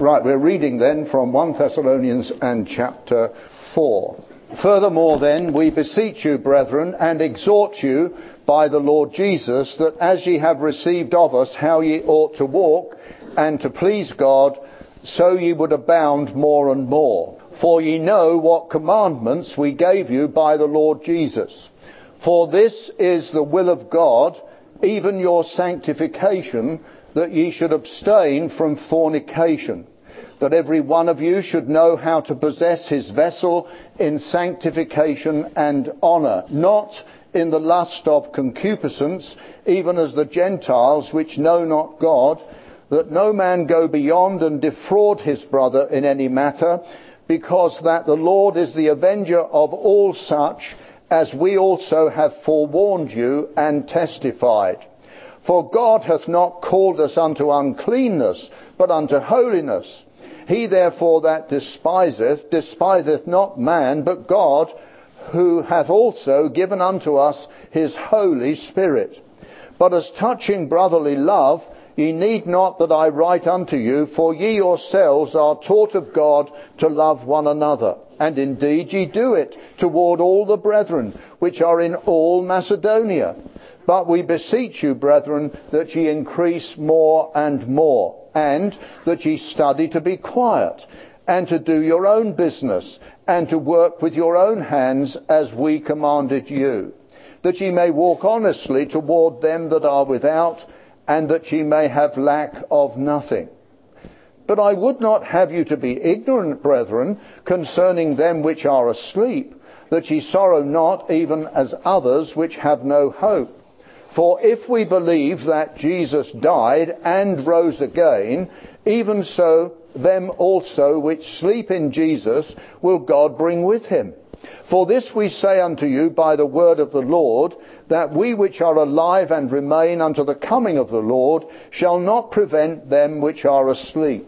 Right, we're reading then from 1 Thessalonians and chapter 4. Furthermore then, we beseech you, brethren, and exhort you by the Lord Jesus, that as ye have received of us how ye ought to walk, and to please God, so ye would abound more and more. For ye know what commandments we gave you by the Lord Jesus. For this is the will of God, even your sanctification, that ye should abstain from fornication that every one of you should know how to possess his vessel in sanctification and honour, not in the lust of concupiscence, even as the Gentiles which know not God, that no man go beyond and defraud his brother in any matter, because that the Lord is the avenger of all such, as we also have forewarned you and testified. For God hath not called us unto uncleanness, but unto holiness. He therefore that despiseth, despiseth not man, but God, who hath also given unto us his Holy Spirit. But as touching brotherly love, ye need not that I write unto you, for ye yourselves are taught of God to love one another. And indeed ye do it toward all the brethren which are in all Macedonia. But we beseech you, brethren, that ye increase more and more and that ye study to be quiet, and to do your own business, and to work with your own hands as we commanded you, that ye may walk honestly toward them that are without, and that ye may have lack of nothing. But I would not have you to be ignorant, brethren, concerning them which are asleep, that ye sorrow not even as others which have no hope. For if we believe that Jesus died and rose again, even so them also which sleep in Jesus will God bring with him. For this we say unto you by the word of the Lord, that we which are alive and remain unto the coming of the Lord shall not prevent them which are asleep.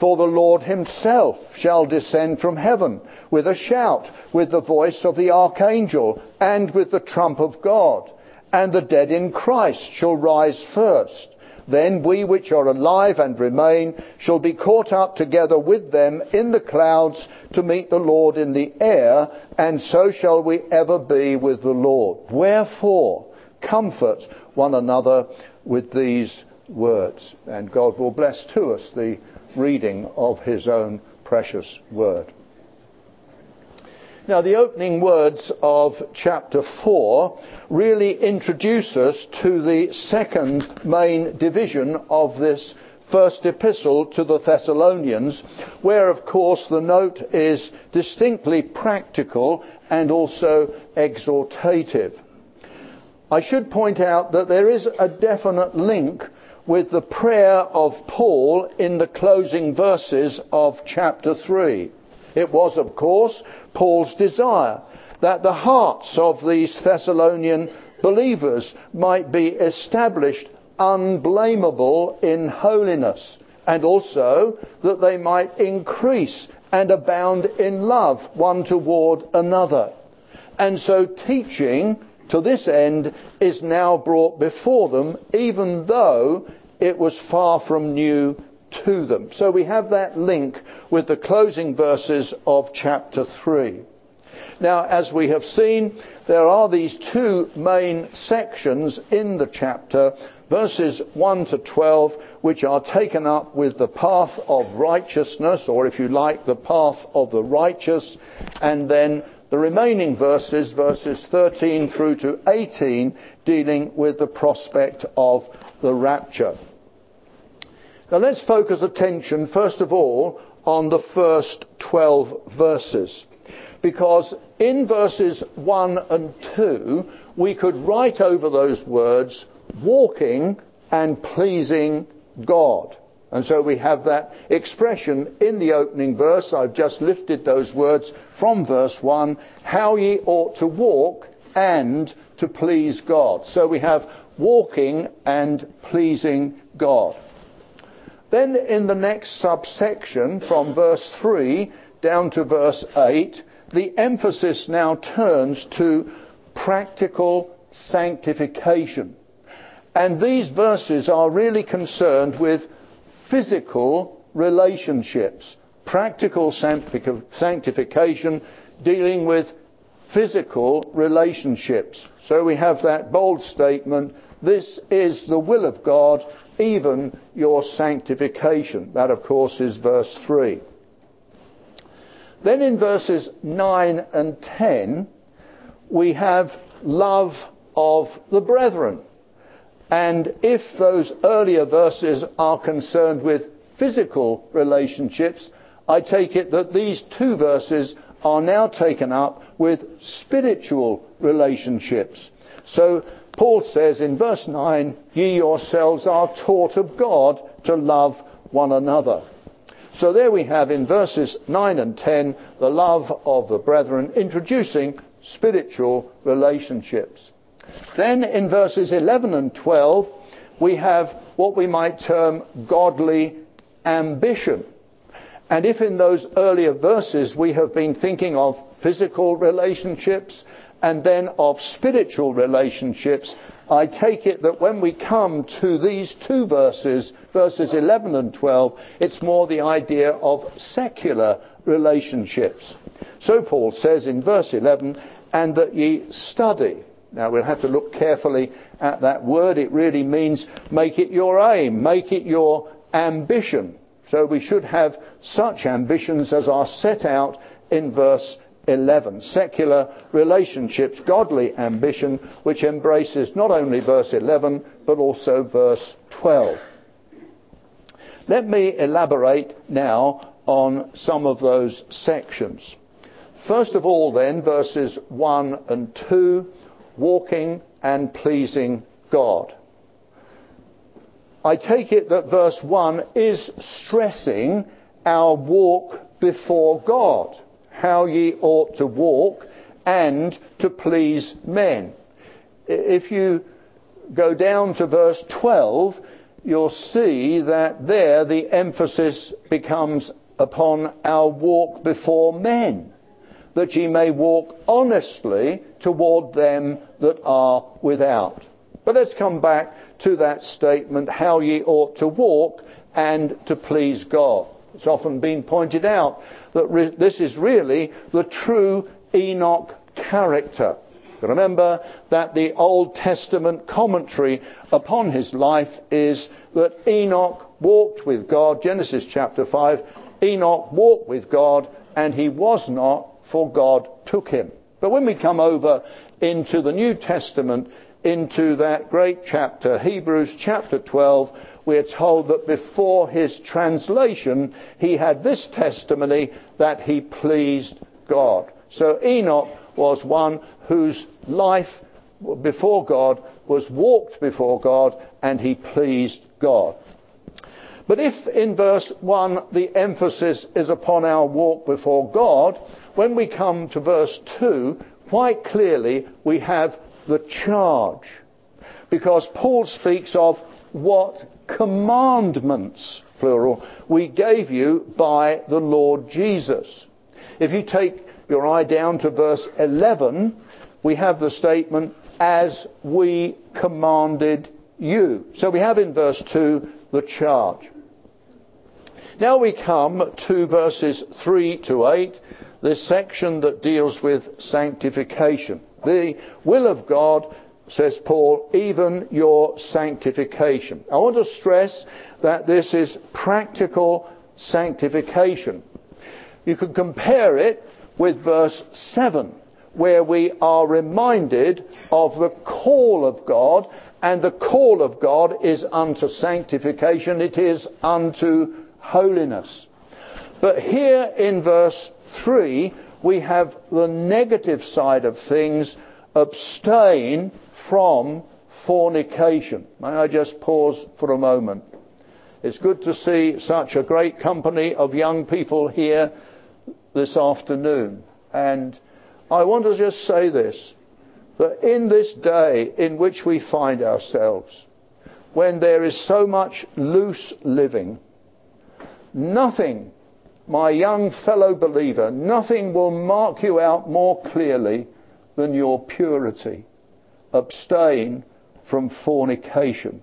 For the Lord himself shall descend from heaven with a shout, with the voice of the archangel, and with the trump of God and the dead in Christ shall rise first. Then we which are alive and remain shall be caught up together with them in the clouds to meet the Lord in the air, and so shall we ever be with the Lord. Wherefore, comfort one another with these words. And God will bless to us the reading of his own precious word. Now, the opening words of chapter 4 really introduce us to the second main division of this first epistle to the Thessalonians, where, of course, the note is distinctly practical and also exhortative. I should point out that there is a definite link with the prayer of Paul in the closing verses of chapter 3. It was, of course, Paul's desire that the hearts of these Thessalonian believers might be established unblameable in holiness, and also that they might increase and abound in love one toward another. And so teaching to this end is now brought before them, even though it was far from new to them. So we have that link with the closing verses of chapter 3. Now, as we have seen, there are these two main sections in the chapter, verses 1 to 12, which are taken up with the path of righteousness, or if you like, the path of the righteous, and then the remaining verses, verses 13 through to 18, dealing with the prospect of the rapture. Now let's focus attention first of all on the first 12 verses. Because in verses 1 and 2, we could write over those words, walking and pleasing God. And so we have that expression in the opening verse. I've just lifted those words from verse 1, how ye ought to walk and to please God. So we have walking and pleasing God. Then in the next subsection, from verse 3 down to verse 8, the emphasis now turns to practical sanctification. And these verses are really concerned with physical relationships. Practical sanctification dealing with physical relationships. So we have that bold statement, this is the will of God, even your sanctification. That of course is verse 3. Then in verses 9 and 10, we have love of the brethren. And if those earlier verses are concerned with physical relationships, I take it that these two verses are now taken up with spiritual relationships. So Paul says in verse 9, ye yourselves are taught of God to love one another. So there we have in verses 9 and 10 the love of the brethren introducing spiritual relationships. Then in verses 11 and 12 we have what we might term godly ambition. And if in those earlier verses we have been thinking of physical relationships and then of spiritual relationships, I take it that when we come to these two verses, verses 11 and 12, it's more the idea of secular relationships. So Paul says in verse 11, and that ye study. Now we'll have to look carefully at that word. It really means make it your aim, make it your ambition. So we should have such ambitions as are set out in verse 11. Secular relationships, godly ambition, which embraces not only verse 11, but also verse 12. Let me elaborate now on some of those sections. First of all, then, verses 1 and 2, walking and pleasing God. I take it that verse 1 is stressing our walk before God, how ye ought to walk and to please men. If you go down to verse 12, you'll see that there the emphasis becomes upon our walk before men, that ye may walk honestly toward them that are without. But let's come back to that statement, how ye ought to walk and to please God. It's often been pointed out that re- this is really the true Enoch character. Remember that the Old Testament commentary upon his life is that Enoch walked with God, Genesis chapter 5, Enoch walked with God and he was not, for God took him. But when we come over into the New Testament, into that great chapter, Hebrews chapter 12, we're told that before his translation, he had this testimony that he pleased God. So Enoch was one whose life before God was walked before God and he pleased God. But if in verse 1 the emphasis is upon our walk before God, when we come to verse 2, quite clearly we have the charge. Because Paul speaks of what commandments, plural, we gave you by the Lord Jesus. If you take your eye down to verse 11, we have the statement, as we commanded you. So we have in verse 2 the charge. Now we come to verses 3 to 8, this section that deals with sanctification. The will of God, says Paul, even your sanctification. I want to stress that this is practical sanctification. You can compare it with verse 7, where we are reminded of the call of God, and the call of God is unto sanctification, it is unto holiness. But here in verse 3, we have the negative side of things abstain from fornication. May I just pause for a moment? It's good to see such a great company of young people here this afternoon. And I want to just say this that in this day in which we find ourselves, when there is so much loose living, nothing my young fellow believer, nothing will mark you out more clearly than your purity. Abstain from fornication.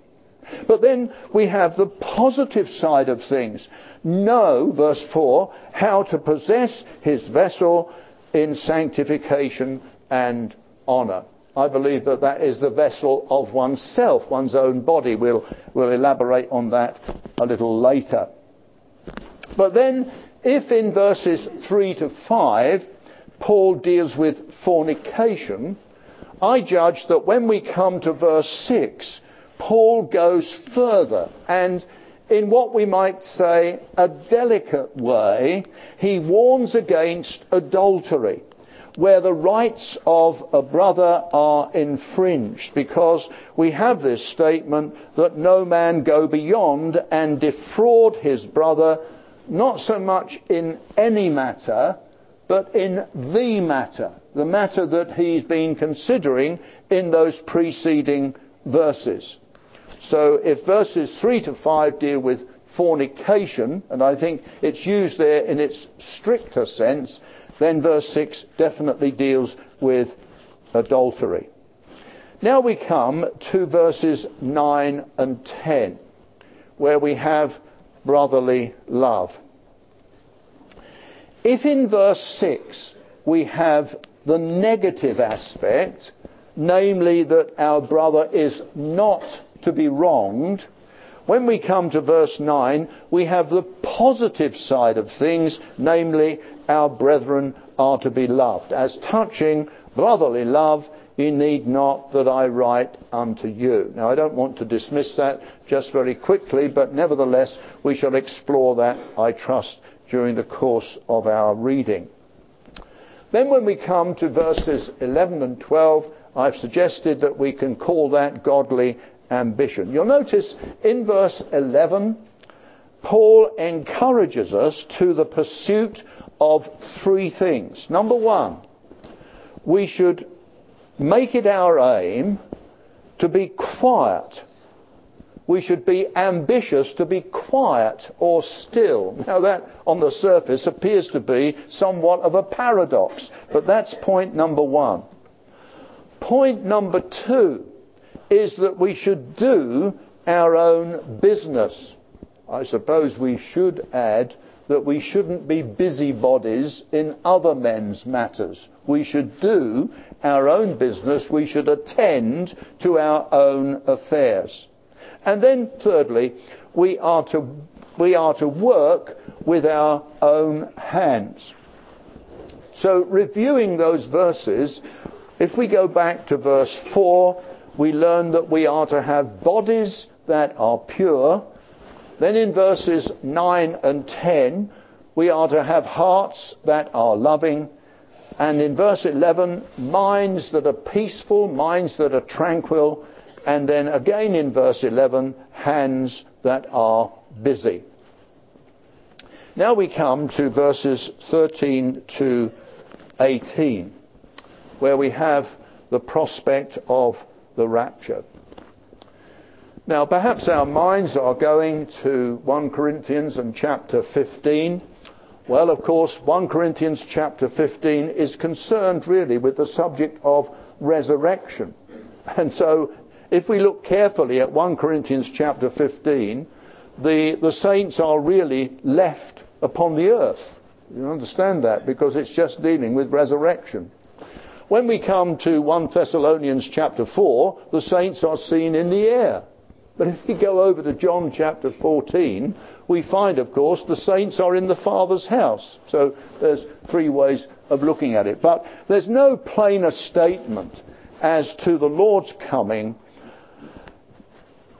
But then we have the positive side of things. Know, verse 4, how to possess his vessel in sanctification and honour. I believe that that is the vessel of oneself, one's own body. We'll, we'll elaborate on that a little later. But then, if in verses 3 to 5, Paul deals with fornication, I judge that when we come to verse 6, Paul goes further and in what we might say a delicate way, he warns against adultery where the rights of a brother are infringed because we have this statement that no man go beyond and defraud his brother not so much in any matter but in the matter, the matter that he's been considering in those preceding verses. So if verses 3 to 5 deal with fornication, and I think it's used there in its stricter sense, then verse 6 definitely deals with adultery. Now we come to verses 9 and 10, where we have brotherly love. If in verse 6 we have the negative aspect, namely that our brother is not to be wronged, when we come to verse 9, we have the positive side of things, namely our brethren are to be loved. As touching brotherly love, you need not that I write unto you. Now, I don't want to dismiss that just very quickly, but nevertheless, we shall explore that, I trust, during the course of our reading. Then, when we come to verses 11 and 12, I've suggested that we can call that godly ambition. You'll notice in verse 11, Paul encourages us to the pursuit of three things. Number one, we should make it our aim to be quiet. We should be ambitious to be quiet or still. Now that on the surface appears to be somewhat of a paradox, but that's point number one. Point number two is that we should do our own business. I suppose we should add that we shouldn't be busybodies in other men's matters. We should do our own business. We should attend to our own affairs. And then thirdly, we are to, we are to work with our own hands. So reviewing those verses, if we go back to verse 4, we learn that we are to have bodies that are pure, then in verses 9 and 10, we are to have hearts that are loving. And in verse 11, minds that are peaceful, minds that are tranquil. And then again in verse 11, hands that are busy. Now we come to verses 13 to 18, where we have the prospect of the rapture. Now, perhaps our minds are going to 1 Corinthians and chapter 15. Well, of course, 1 Corinthians chapter 15 is concerned really with the subject of resurrection. And so, if we look carefully at 1 Corinthians chapter 15, the, the saints are really left upon the earth. You understand that? Because it's just dealing with resurrection. When we come to 1 Thessalonians chapter 4, the saints are seen in the air. But if we go over to John chapter 14, we find, of course, the saints are in the Father's house. So there's three ways of looking at it. But there's no plainer statement as to the Lord's coming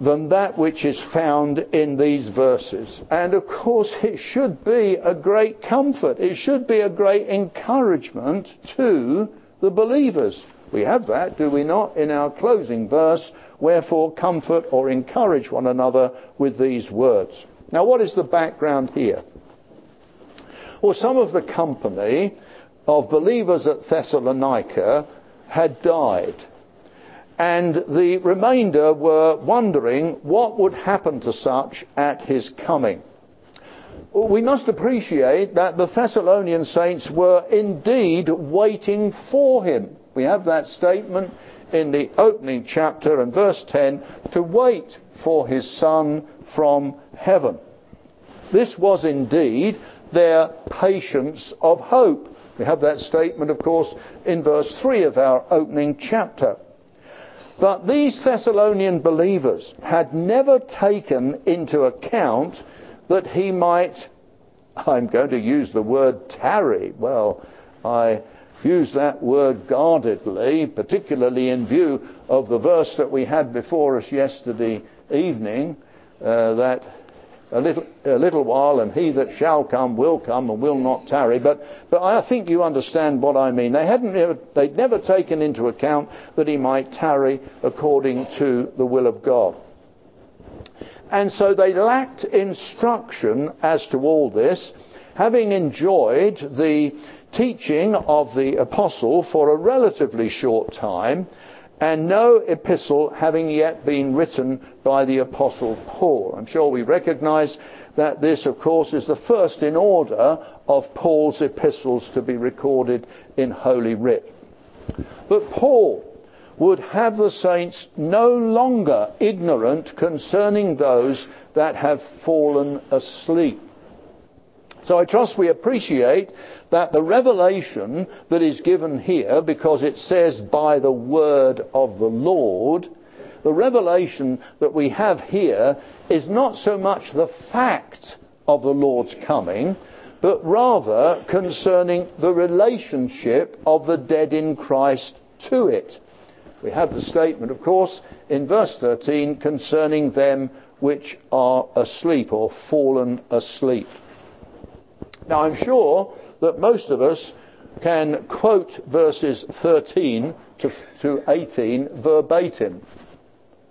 than that which is found in these verses. And of course, it should be a great comfort. It should be a great encouragement to the believers. We have that, do we not, in our closing verse Wherefore, comfort or encourage one another with these words. Now, what is the background here? Well, some of the company of believers at Thessalonica had died. And the remainder were wondering what would happen to such at his coming. We must appreciate that the Thessalonian saints were indeed waiting for him. We have that statement in the opening chapter and verse 10 to wait for his Son from heaven. This was indeed their patience of hope. We have that statement, of course, in verse 3 of our opening chapter. But these Thessalonian believers had never taken into account that he might, I'm going to use the word tarry. Well, I use that word guardedly, particularly in view of the verse that we had before us yesterday evening, uh, that a little, a little while, and he that shall come will come and will not tarry. But, but I think you understand what I mean. They hadn't they'd never taken into account that he might tarry according to the will of God. And so they lacked instruction as to all this, having enjoyed the teaching of the apostle for a relatively short time, and no epistle having yet been written by the apostle Paul. I'm sure we recognize that this, of course, is the first in order of Paul's epistles to be recorded in Holy Writ. But Paul would have the saints no longer ignorant concerning those that have fallen asleep. So I trust we appreciate that the revelation that is given here, because it says by the word of the Lord, the revelation that we have here is not so much the fact of the Lord's coming, but rather concerning the relationship of the dead in Christ to it. We have the statement, of course, in verse 13 concerning them which are asleep or fallen asleep. Now I'm sure that most of us can quote verses 13 to, to 18 verbatim.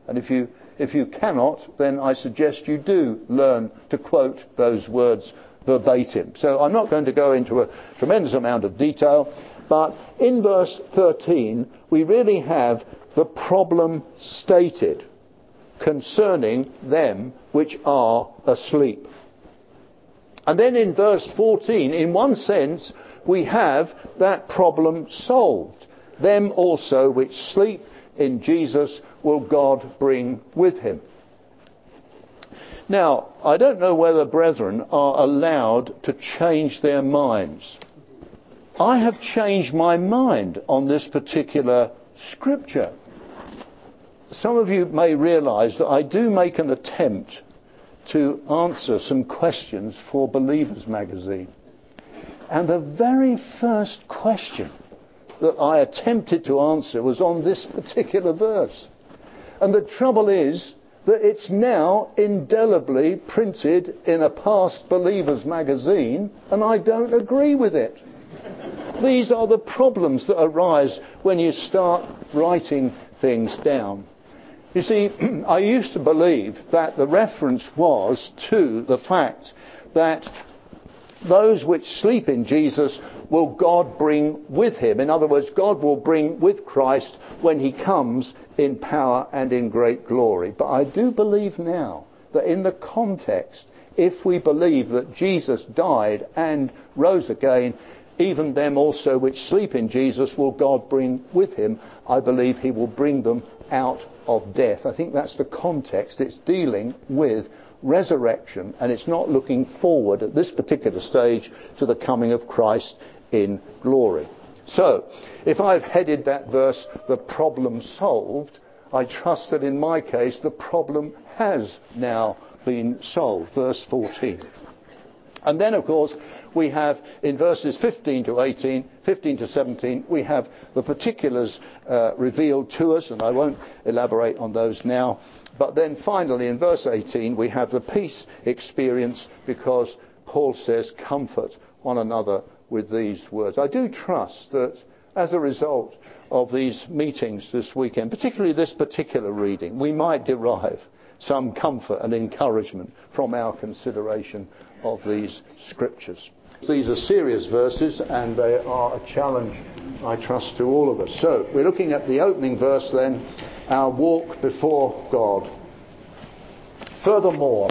And if you, if you cannot, then I suggest you do learn to quote those words verbatim. So I'm not going to go into a tremendous amount of detail, but in verse 13, we really have the problem stated concerning them which are asleep. And then in verse 14, in one sense, we have that problem solved. Them also which sleep in Jesus will God bring with him. Now, I don't know whether brethren are allowed to change their minds. I have changed my mind on this particular scripture. Some of you may realize that I do make an attempt to answer some questions for Believers magazine. And the very first question that I attempted to answer was on this particular verse. And the trouble is that it's now indelibly printed in a past Believers magazine, and I don't agree with it. These are the problems that arise when you start writing things down. You see, I used to believe that the reference was to the fact that those which sleep in Jesus will God bring with him. In other words, God will bring with Christ when he comes in power and in great glory. But I do believe now that in the context, if we believe that Jesus died and rose again, even them also which sleep in Jesus will God bring with him. I believe he will bring them out of death. I think that's the context. It's dealing with resurrection and it's not looking forward at this particular stage to the coming of Christ in glory. So, if I've headed that verse, the problem solved, I trust that in my case the problem has now been solved. Verse 14. And then, of course, we have in verses 15 to 18, 15 to 17, we have the particulars uh, revealed to us, and I won't elaborate on those now. But then finally, in verse 18, we have the peace experience because Paul says, comfort one another with these words. I do trust that as a result of these meetings this weekend, particularly this particular reading, we might derive some comfort and encouragement from our consideration of these scriptures. These are serious verses and they are a challenge, I trust, to all of us. So, we're looking at the opening verse then, our walk before God. Furthermore,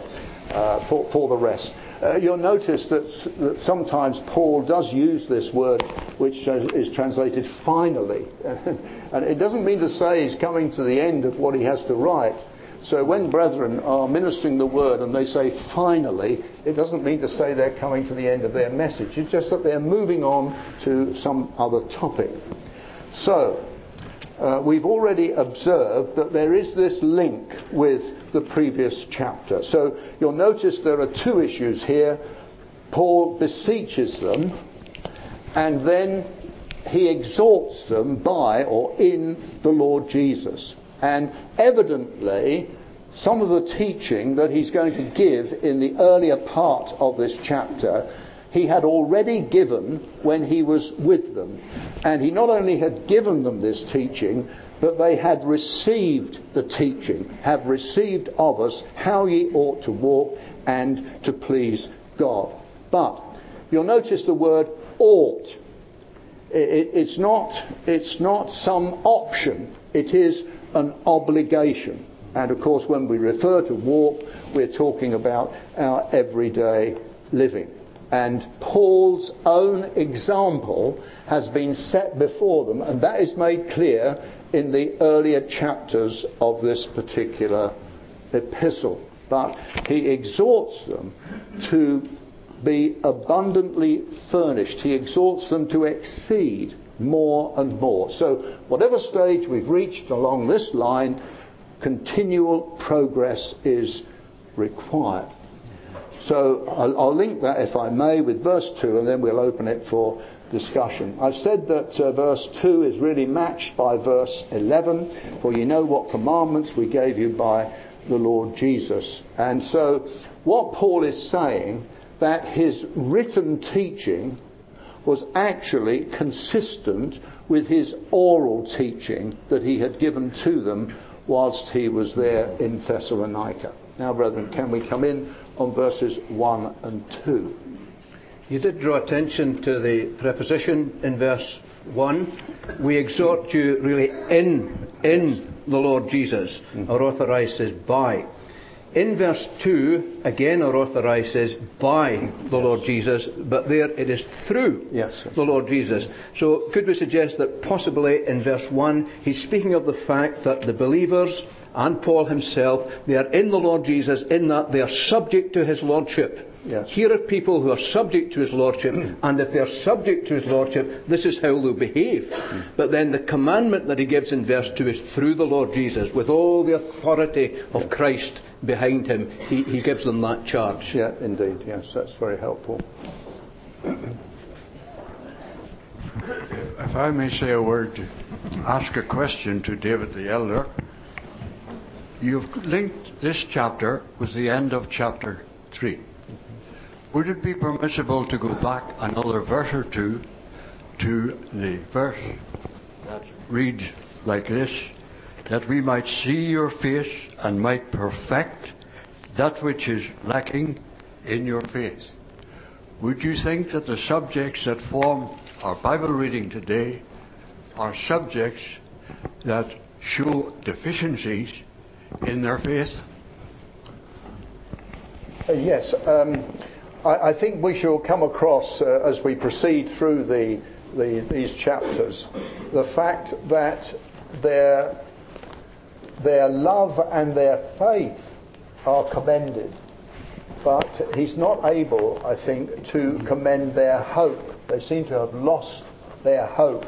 uh, for, for, the rest, uh, you'll notice that, that, sometimes Paul does use this word which is translated finally. and it doesn't mean to say he's coming to the end of what he has to write, So when brethren are ministering the word and they say finally, it doesn't mean to say they're coming to the end of their message. It's just that they're moving on to some other topic. So, uh, we've already observed that there is this link with the previous chapter. So you'll notice there are two issues here. Paul beseeches them, and then he exhorts them by or in the Lord Jesus. And evidently, some of the teaching that he's going to give in the earlier part of this chapter, he had already given when he was with them. And he not only had given them this teaching, but they had received the teaching, have received of us how ye ought to walk and to please God. But you'll notice the word ought. it's, not, it's not some option, it is an obligation. And of course, when we refer to walk, we're talking about our everyday living. And Paul's own example has been set before them, and that is made clear in the earlier chapters of this particular epistle. But he exhorts them to be abundantly furnished. He exhorts them to exceed more and more. So, whatever stage we've reached along this line, continual progress is required. So, I'll, I'll link that, if I may, with verse 2, and then we'll open it for discussion. I've said that uh, verse 2 is really matched by verse 11, for you know what commandments we gave you by the Lord Jesus. And so, what Paul is saying, that his written teaching was actually consistent with his oral teaching that he had given to them whilst he was there in Thessalonica. Now, brethren, can we come in on verses 1 and 2? You did draw attention to the preposition in verse 1. We exhort you really in, in the Lord Jesus, mm-hmm. or authorized says by. In verse 2, again, our authorized says by the Lord Jesus, but there it is through yes. the Lord Jesus. So could we suggest that possibly in verse 1 he's speaking of the fact that the believers and Paul himself, they are in the Lord Jesus in that they are subject to his lordship. Yes. Here are people who are subject to his lordship, mm. and if they're subject to his lordship, this is how they'll behave. Mm. But then the commandment that he gives in verse 2 is through the Lord Jesus, with all the authority of Christ behind him, he, he gives them that charge. Yeah, indeed. Yes, that's very helpful. If I may say a word, ask a question to David the Elder. You've linked this chapter with the end of chapter 3. Would it be permissible to go back another verse or two to the verse that reads like this that we might see your face and might perfect that which is lacking in your faith? Would you think that the subjects that form our Bible reading today are subjects that show deficiencies in their faith? Uh, yes. Um, I, think we shall come across, uh, as we proceed through the, the, these chapters, the fact that their, their love and their faith are commended. But he's not able, I think, to commend their hope. They seem to have lost their hope.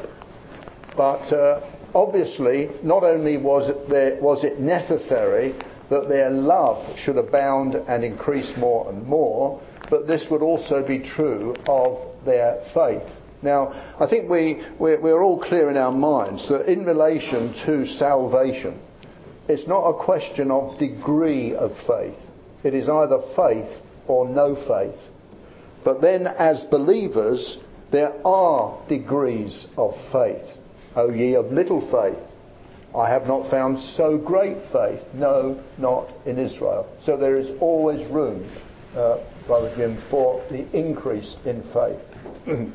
But uh, obviously, not only was it, there, was it necessary that their love should abound and increase more and more, but this would also be true of their faith. Now, I think we, we're, we're all clear in our minds that in relation to salvation, it's not a question of degree of faith. It is either faith or no faith. But then, as believers, there are degrees of faith. O ye of little faith, I have not found so great faith. No, not in Israel. So there is always room uh, Brother Jim, for the increase in faith.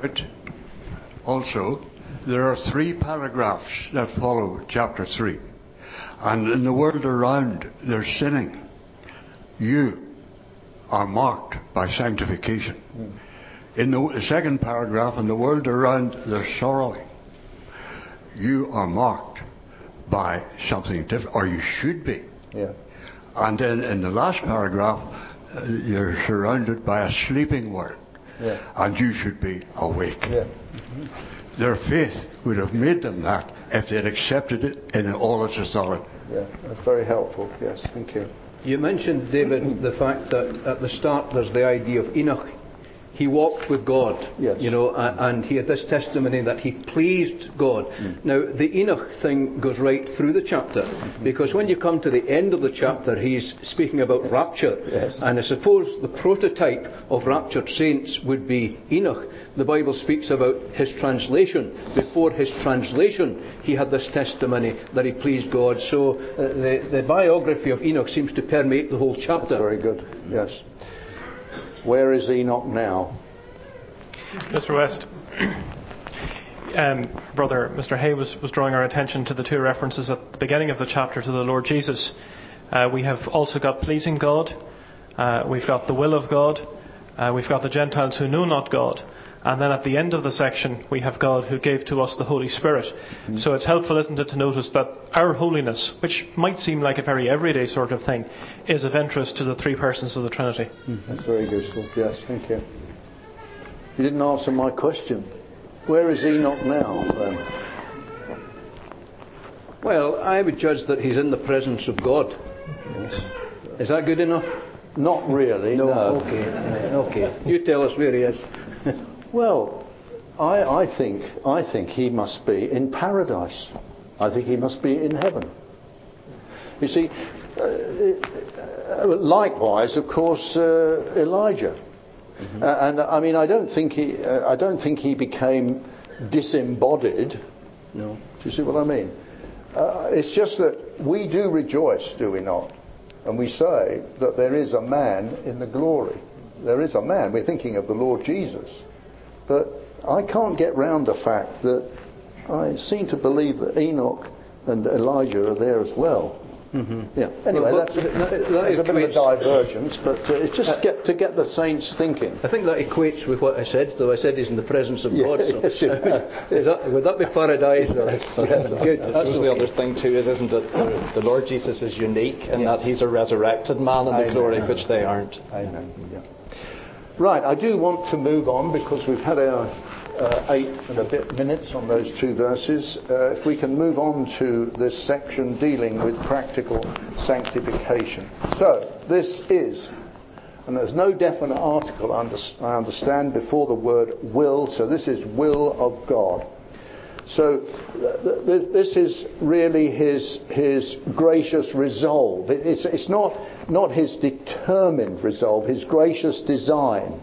But also, there are three paragraphs that follow chapter 3. And in the world around, they're sinning. You are marked by sanctification. Mm. In the second paragraph, in the world around, they're sorrowing. You are marked by something different, or you should be. Yeah. And then in the last paragraph, uh, you're surrounded by a sleeping world, Yeah. and you should be awake. Yeah. Their faith would have made them that if they'd accepted it in all its authority. Yeah. That's very helpful. Yes. Thank you. You mentioned, David, the fact that at the start there's the idea of Enoch. He walked with God, Yes. you know, and he had this testimony that he pleased God. Now, the Enoch thing goes right through the chapter, because when you come to the end of the chapter, he's speaking about rapture. Yes. And I suppose the prototype of raptured saints would be Enoch. The Bible speaks about his translation. Before his translation, he had this testimony that he pleased God. So uh, the, the biography of Enoch seems to permeate the whole chapter. That's chapter. very good. Yes. Where is Enoch now? Mr. West, um, brother Mr. Hay was, was drawing our attention to the two references at the beginning of the chapter to the Lord Jesus. Uh, we have also got pleasing God, uh, we've got the will of God, uh, we've got the Gentiles who know not God, and then at the end of the section we have God who gave to us the Holy Spirit. So it's helpful, isn't it, to notice that our holiness, which might seem like a very everyday sort of thing, is of interest to the three persons of the Trinity. That's very useful. Yes. Thank you. You didn't answer my question. Where is Enoch now? Then? Well, I would judge that he's in the presence of God. Yes. Is that good enough? Not really. No. Okay. uh, Okay. You tell us where he is. Well, I, I think I think he must be in paradise. I think he must be in heaven. You see, uh, uh, likewise, of course, uh, Elijah. Uh, and I mean, I don't think he. Uh, I don't think he became disembodied. no. Do you see what I mean? Uh, it's just that we do rejoice, do we not? And we say that there is a man in the glory. There is a man. We're thinking of the Lord Jesus. But I can't get round the fact that I seem to believe that Enoch and Elijah are there as well. Yeah. Anyway, Well, that's, that- that- that that's a bit of a divergence, but uh, it's just get, to get the saints thinking. I think that equates with what I said, though I said he's in the presence of God. So Yes, you have. that, would that be paradise? Or, So Yes, good. I That's suppose the other thing too is, isn't it, the, the Lord Jesus is unique in Yes. that he's a resurrected man in the Amen. glory, which they aren't. Amen. Yeah. Right, I do want to move on because we've had our uh, eight and a bit minutes on those two verses. Uh, if we can move on to this section dealing with practical sanctification. So, this is, and there's no definite article, I under- I understand, before the word will, so this is will of God. So th- th- this is really his, his gracious resolve. It- It's, it's not, not his determined resolve, his gracious design.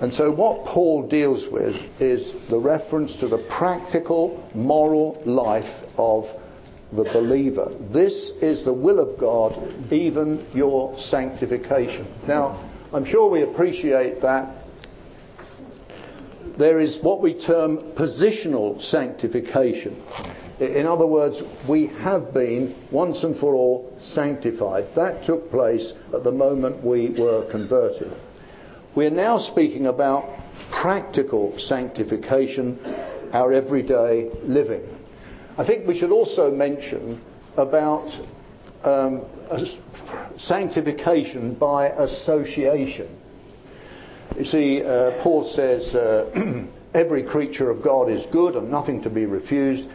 And so what Paul deals with is the reference to the practical moral life of the believer. This is the will of God, even your sanctification. Now, I'm sure we appreciate that there is what we term positional sanctification. In other words, we have been once and for all sanctified. That took place at the moment we were converted. We are now speaking about practical sanctification, our everyday living. I think we should also mention about um, sanctification by association. You see, uh, Paul says uh, every creature of God is good and nothing to be refused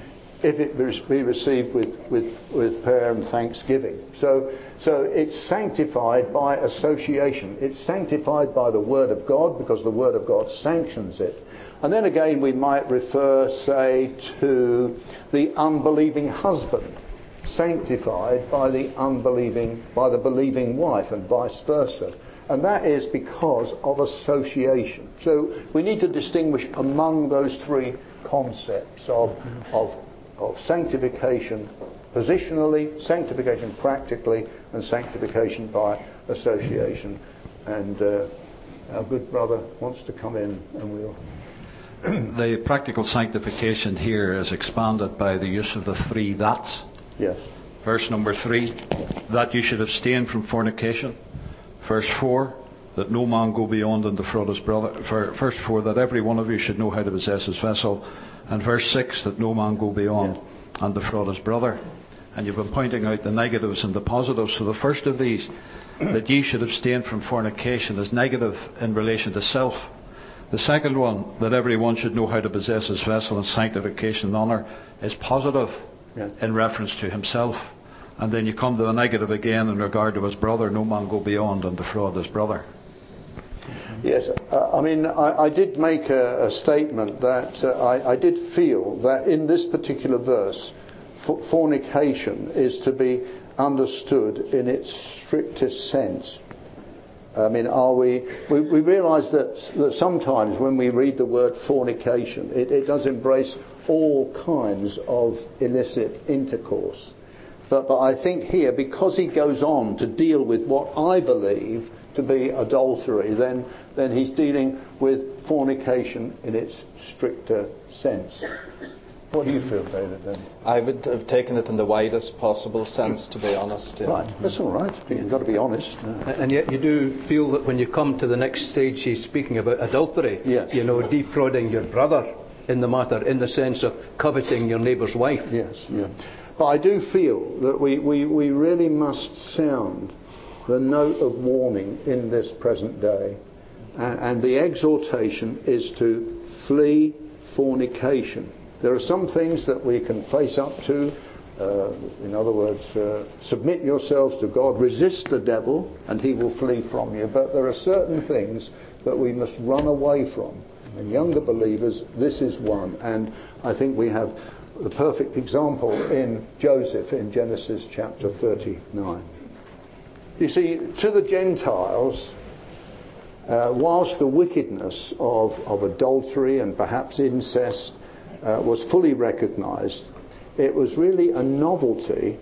if it be received with, with, with prayer and thanksgiving. So, so it's sanctified by association. It's sanctified by the Word of God because the Word of God sanctions it. And then again, we might refer, say, to the unbelieving husband, sanctified by the unbelieving, by the believing wife, and vice versa. And that is because of association. So we need to distinguish among those three concepts of, of, of sanctification positionally, sanctification practically, and sanctification by association. And uh, our good brother wants to come in and we'll. the practical sanctification here is expanded by the use of the three that's. Yes. Verse number three, that you should abstain from fornication. Verse four, that no man go beyond and defraud his brother. Ver- Verse four, that every one of you should know how to possess his vessel. And verse six, that no man go beyond. and defraud his brother. And you've been pointing out the negatives and the positives. So the first of these, that ye should abstain from fornication, is negative in relation to self. The second one, that everyone should know how to possess his vessel in sanctification and honour, is positive Yeah. in reference to himself. And then you come to the negative again in regard to his brother. No man go beyond and defraud his brother. Yes, uh, I mean, I, I did make a, a statement that uh, I, I did feel that in this particular verse, fornication is to be understood in its strictest sense. I mean, are we, we, we realise that, that sometimes when we read the word fornication, it, it does embrace all kinds of illicit intercourse. But, but I think here, because he goes on to deal with what I believe to be adultery, then, then he's dealing with fornication in its stricter sense. What do you feel, David, then? I would have taken it in the widest possible sense, to be honest. yeah. Right, that's all right. You've got to be honest. Yeah. And yet you do feel that when you come to the next stage, he's speaking about adultery. Yes. You know, defrauding your brother in the matter, in the sense of coveting your neighbour's wife. Yes, yeah. But I do feel that we, we, we really must sound the note of warning in this present day. And, and the exhortation is to flee fornication. There are some things that we can face up to. Uh, in other words, uh, submit yourselves to God, resist the devil, and he will flee from you. But there are certain things that we must run away from. And younger believers, this is one. And I think we have the perfect example in Joseph in Genesis chapter 39. You see, to the Gentiles, uh, whilst the wickedness of, of adultery and perhaps incest uh, was fully recognized, it was really a novelty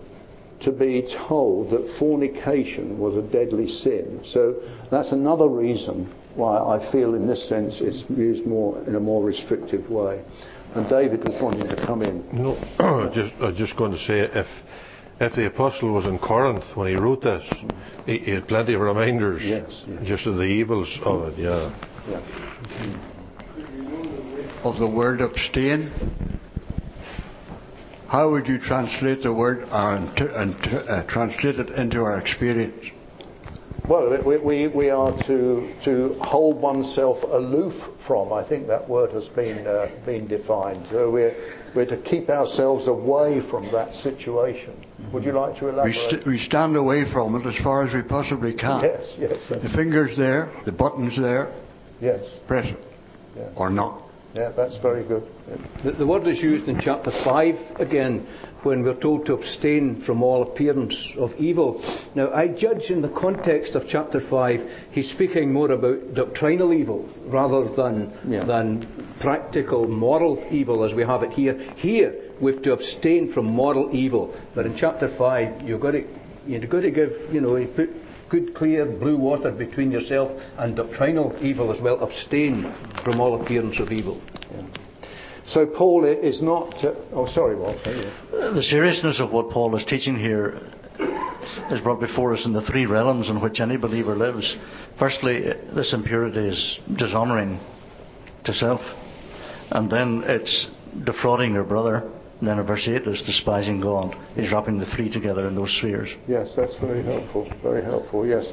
to be told that fornication was a deadly sin. So that's another reason why I feel in this sense it's used more in a more restrictive way. And David was wanting to come in. No, just, I was just going to say if if the apostle was in Corinth when he wrote this, he, he had plenty of reminders Yes, yes. just of the evils of it. Yeah. Yeah. Of the word abstain, how would you translate the word uh, and, and uh, translate it into our experience? Well, we, we, we are to, to hold oneself aloof from. I think that word has been, uh, been defined. So we're, we're to keep ourselves away from that situation. Would you like to We, elaborate? st- we stand away from it as far as we possibly can. yes, yes, The finger's there, the button's there, yes. press it. Yeah. Or not. Yeah, that's very good. The, the word is used in chapter 5 again when we're told to abstain from all appearance of evil. Now, I judge in the context of chapter 5, he's speaking more about doctrinal evil rather than, Yeah. than practical moral evil as we have it here. Here, we've to abstain from moral evil. But in chapter 5, you've got to, you've got to give, you know, you put good, clear blue water between yourself and doctrinal evil as well. Abstain from all appearance of evil. So Paul is not. Uh, oh, sorry, yeah. The seriousness of what Paul is teaching here is brought before us in the three realms in which any believer lives. Firstly, this impurity is dishonouring to self, and then it's defrauding your brother. And then in verse 8 is despising God. He's wrapping the three together in those spheres. Yes, that's very helpful. Very helpful. Yes.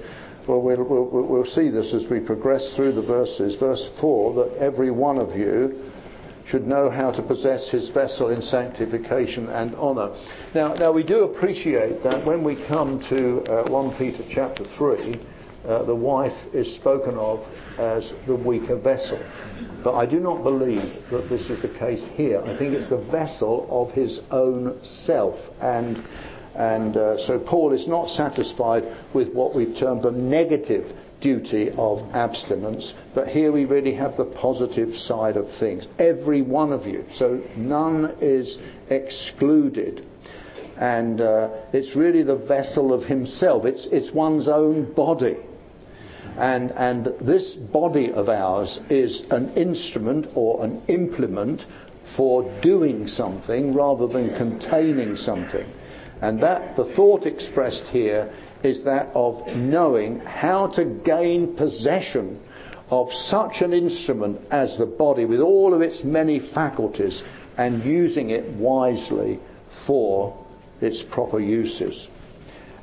Well, we'll, we'll, we'll see this as we progress through the verses. Verse 4 that every one of you should know how to possess his vessel in sanctification and honour. Now, now we do appreciate that when we come to uh, 1 Peter chapter 3, uh, the wife is spoken of as the weaker vessel. But I do not believe that this is the case here. I think it's the vessel of his own self. And, and uh, so Paul is not satisfied with what we've termed the negative duty of abstinence, but here we really have the positive side of things. Every one of you. So none is excluded. And uh, it's really the vessel of himself, it's, it's one's own body. And, and this body of ours is an instrument or an implement for doing something rather than containing something. And that, the thought expressed here is that of knowing how to gain possession of such an instrument as the body with all of its many faculties and using it wisely for its proper uses.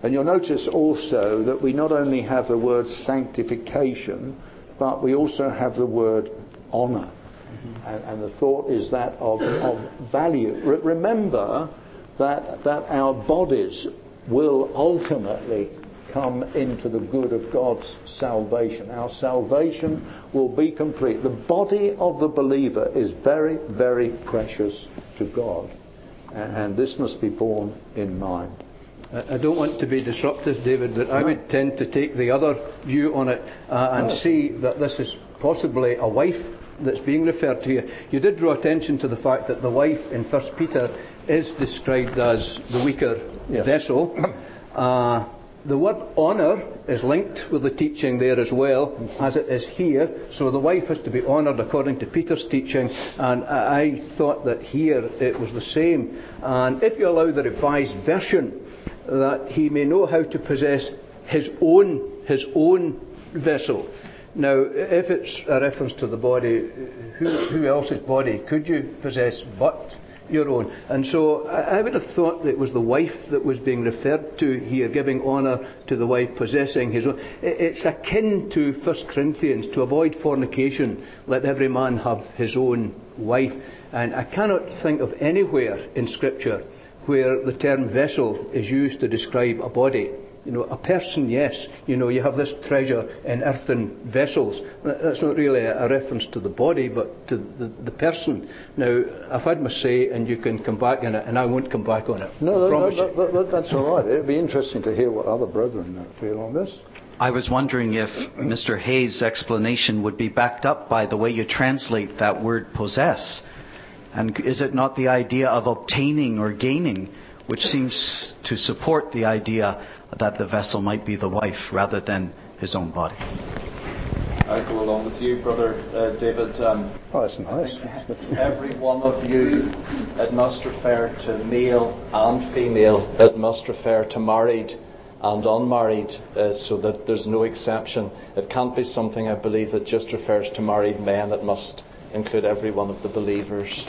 And you'll notice also that we not only have the word sanctification, but we also have the word honor. Mm-hmm. And, and, the thought is that of, of value. Re- remember that, that our bodies will ultimately come into the good of God's salvation. Our salvation will be complete. The body of the believer is very, very precious to God. And this must be borne in mind. I don't want to be disruptive, David, but I would tend to take the other view on it uh, and no. see that this is possibly a wife that's being referred to here. You did draw attention to the fact that the wife in 1 Peter is described as the weaker vessel. Uh, the word honour is linked with the teaching there as well, as it is here. So the wife is to be honoured according to Peter's teaching, and I thought that here it was the same. And if you allow the revised version, that he may know how to possess his own his own vessel. Now, if it's a reference to the body, who, who else's body could you possess but your own. And so I would have thought that it was the wife that was being referred to here, giving honour to the wife, possessing his own. It's akin to 1 Corinthians, to avoid fornication, let every man have his own wife. And I cannot think of anywhere in Scripture where the term vessel is used to describe a body. You know, a person, yes. You know, you have this treasure in earthen vessels. That's not really a reference to the body, but to the, the person. Now, I've had my say, and you can come back on it, and I won't come back on it. No, no, no that, that, that's all right. It'd be interesting to hear what other brethren feel on this. I was wondering if Mr. Hay's explanation would be backed up by the way you translate that word possess. And is it not the idea of obtaining or gaining, which seems to support the idea that the vessel might be the wife rather than his own body. I go along with you, brother uh, David. Um, oh, that's nice. every one of you, it must refer to male and female. It must refer to married and unmarried, uh, so that there's no exception. It can't be something I believe that just refers to married men. It must include every one of the believers.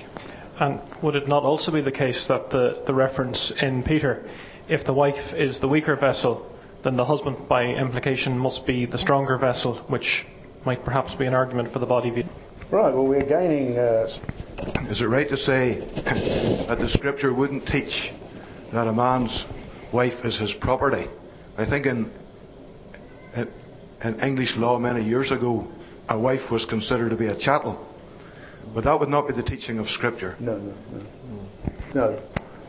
And would it not also be the case that the, the reference in Peter if the wife is the weaker vessel, then the husband, by implication, must be the stronger vessel, which might perhaps be an argument for the body view. Right, well, we're gaining. Uh... Is it right to say that the scripture wouldn't teach that a man's wife is his property? I think in, in English law many years ago, a wife was considered to be a chattel. But that would not be the teaching of Scripture. No, no, no. No.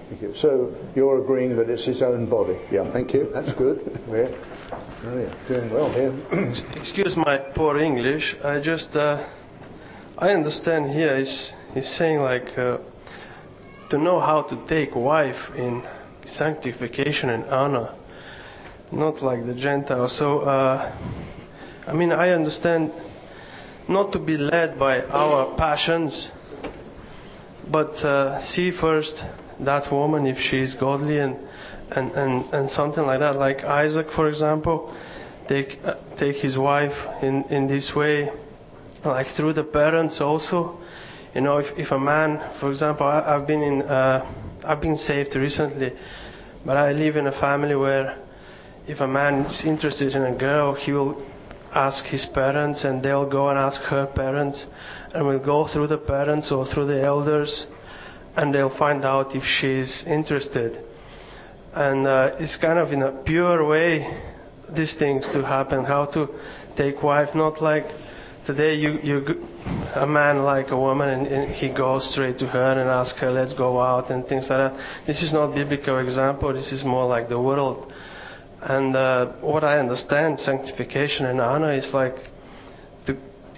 Thank you. So you're agreeing that it's his own body? Yeah, thank you. That's good. We're doing well here. Excuse my poor English. I just, uh, I understand here he's, he's saying like uh, to know how to take wife in sanctification and honor, not like the Gentiles. So, uh, I mean, I understand not to be led by our passions, but uh, see first that woman if she is godly and and, and, and something like that. Like Isaac, for example, take uh, take his wife in in this way, like through the parents also. You know, if, if a man, for example, I, have been in uh, I've been saved recently, but I live in a family where if a man is interested in a girl, he will ask his parents, and they'll go and ask her parents, and we'll go through the parents or through the elders and they'll find out if she's interested. And uh, it's kind of in a pure way these things to happen. How to take wife, not like today you you a man like a woman and, and, he goes straight to her and asks her let's go out and things like that. This is not biblical example. This is more like the world. And uh, what I understand, sanctification and honor is like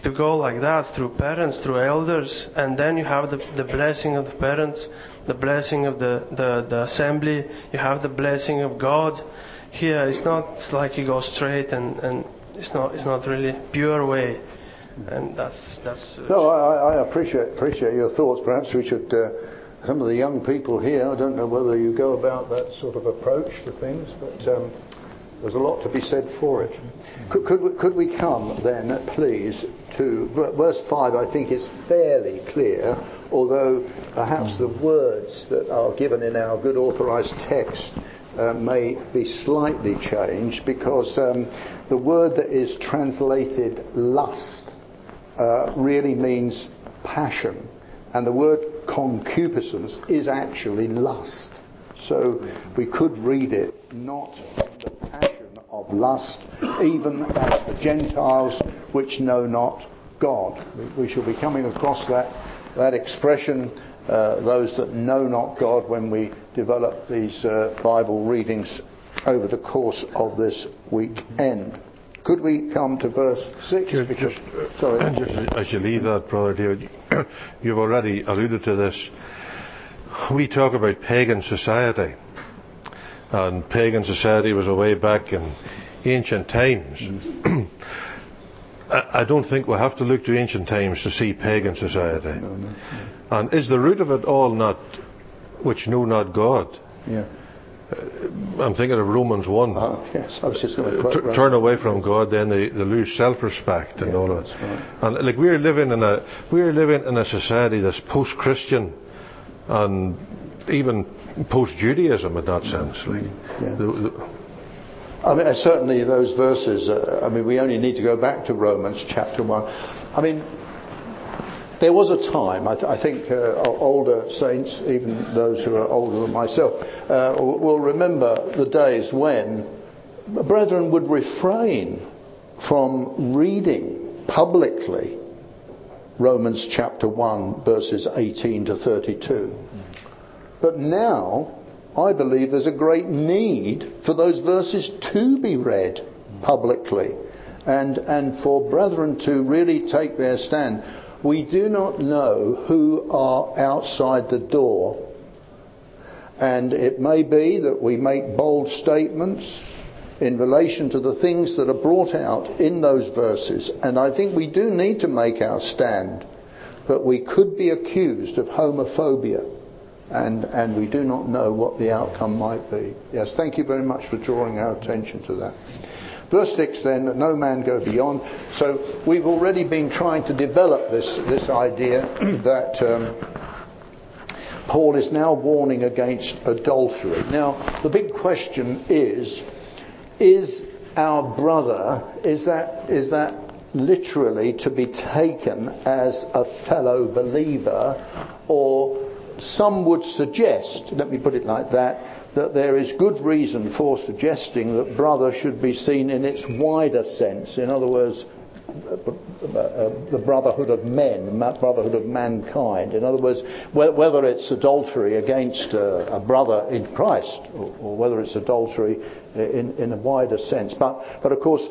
to go like that through parents, through elders, and then you have the, the blessing of the parents, the blessing of the, the, the assembly, you have the blessing of God. Here it's not like you go straight and, and it's not it's not really pure way. And that's that's uh, No, I, I appreciate appreciate your thoughts. Perhaps we should uh, some of the young people here, I don't know whether you go about that sort of approach to things, but um, There's a lot to be said for it. Could, could, we, could we come then, please, to verse 5? I think is fairly clear, although perhaps the words that are given in our good authorized text uh, may be slightly changed because um, the word that is translated lust uh, really means passion, and the word concupiscence is actually lust. So we could read it not the passion of lust, even as the Gentiles which know not God. We shall be coming across that, that expression, uh, those that know not God, when we develop these uh, Bible readings over the course of this weekend. Could we come to verse 6? Just, Because, just, sorry. just as you leave that, Brother David, you've already alluded to this. We talk about pagan society. And pagan society was a way back in ancient times. Mm. I I don't think we have to look to ancient times to see pagan society. And is the root of it all not which know not God? Yeah. Uh, I'm thinking of Romans 1. Uh, yes, I was just going to quote T- Romans. turn away from God, then they, they lose self-respect and Yeah, all of that's right. And like we're living in a we're living in a society that's post-Christian and even post-Judaism in that sense. Like Yeah. the, the, I mean, uh, certainly those verses, uh, I mean, we only need to go back to Romans chapter 1. I mean, there was a time, I, th- I think uh, older saints, even those who are older than myself, uh, will remember the days when brethren would refrain from reading publicly Romans chapter 1, verses 18 to 32. But now, I believe there's a great need for those verses to be read publicly and, and for brethren to really take their stand. We do not know who are outside the door. And it may be that we make bold statements in relation to the things that are brought out in those verses. And I think we do need to make our stand. But we could be accused of homophobia and, and we do not know what the outcome might be. Yes, thank you very much for drawing our attention to that. Verse 6 then, that no man go beyond. So we've already been trying to develop this, this idea that um, Paul is now warning against adultery. Now, the big question is, is our brother, is that, is that literally to be taken as a fellow believer or some would suggest, let me put it like that, that there is good reason for suggesting that brother should be seen in its wider sense. In other words, Uh, the brotherhood of men, the brotherhood of mankind. In other words, whether it's adultery against uh, a brother in Christ or whether it's adultery in, in a wider sense. But, but of course,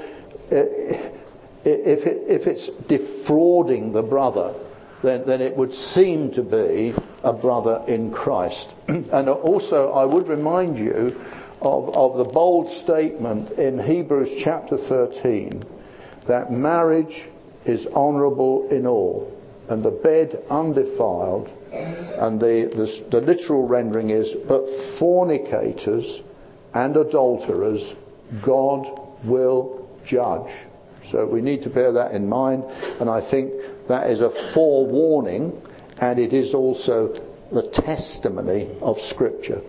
if, it, if it's defrauding the brother, then, then it would seem to be a brother in Christ. and also, I would remind you of, of the bold statement in Hebrews chapter 13 that marriage is honourable in all, and the bed undefiled, and the, the, the literal rendering is, but fornicators and adulterers God will judge. So we need to bear that in mind, and I think that is a forewarning, and it is also the testimony of Scripture.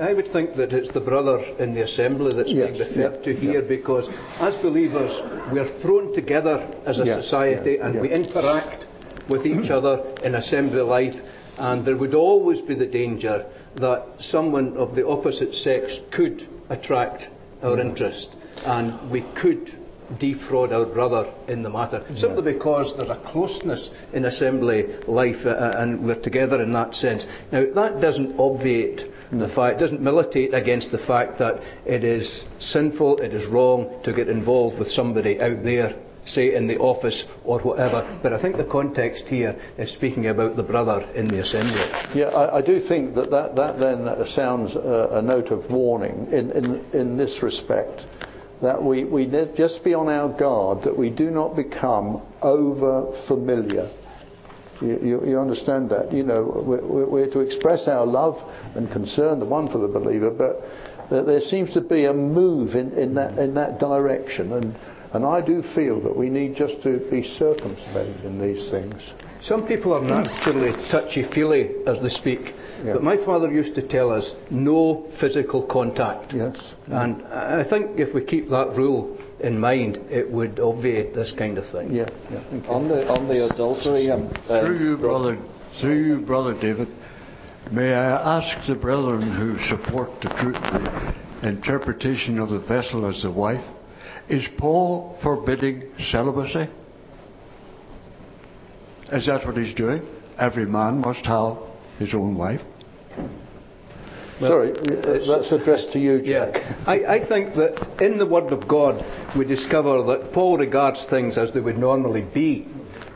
I would think that it's the brother in the assembly that's Yes, being referred yeah, to here yeah. because as believers we're thrown together as a Yeah, society and we interact with each other in assembly life and there would always be the danger that someone of the opposite sex could attract our interest and we could defraud our brother in the matter simply because there's a closeness in assembly life uh, and we're together in that sense. Now that doesn't obviate the fact, doesn't militate against the fact that it is sinful, it is wrong to get involved with somebody out there, say in the office or whatever. But I think the context here is speaking about the brother in the assembly. Yeah, I, I do think that that, that then uh, sounds uh, a note of warning in, in, in this respect. That we, we just be on our guard that we do not become over familiar. You, you, you understand that? You know, we're, we're to express our love and concern, the one for the believer, but there seems to be a move in, in, that, in that direction. And, and I do feel that we need just to be circumspect in these things. Some people are naturally touchy feely as they speak, Yeah. but my father used to tell us no physical contact. Yes. And I think if we keep that rule in mind, it would obviate this kind of thing. Yeah. yeah. On the on the adultery, um, uh, Through you, brother, through you, brother David, may I ask the brethren who support the, truth, the interpretation of the vessel as the wife, is Paul forbidding celibacy? Is that what he's doing? Every man must have his own wife. Sorry, uh, that's addressed to you, Jack. Yeah, I, I think that in the Word of God we discover that Paul regards things as they would normally be.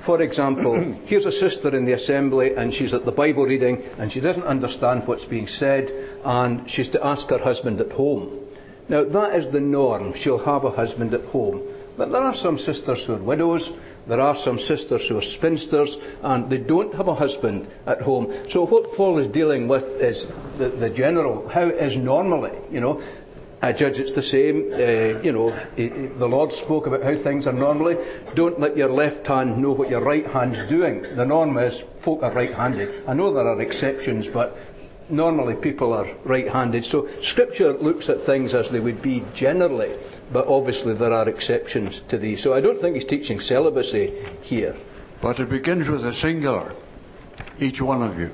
For example, here's a sister in the assembly and she's at the Bible reading and she doesn't understand what's being said and she's to ask her husband at home. Now that is the norm. She'll have a husband at home. But there are some sisters who are widows, there are some sisters who are spinsters, and they don't have a husband at home. So what Paul is dealing with is the, the general, how it is normally, you know. I judge it's the same. Uh, you know, he- he- the Lord spoke about how things are normally. Don't let your left hand know what your right hand's doing. The norm is folk are right-handed. I know there are exceptions, but normally people are right-handed. So Scripture looks at things as they would be generally, but obviously there are exceptions to these. So I don't think he's teaching celibacy here. But it begins with a singular, each one of you.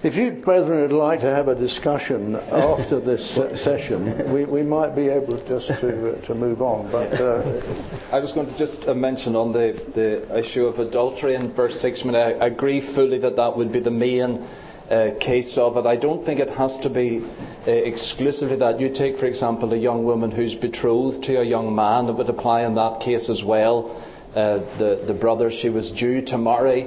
If you, brethren, would like to have a discussion after this session, we, we might be able just to, uh, to move on. But uh, I was going to just uh, mention on the, the issue of adultery in verse 6, I, mean, I agree fully that that would be the main uh, case of it. I don't think it has to be uh, exclusively that. You take, for example, a young woman who's betrothed to a young man, it would apply in that case as well. Uh, the, the brother she was due to marry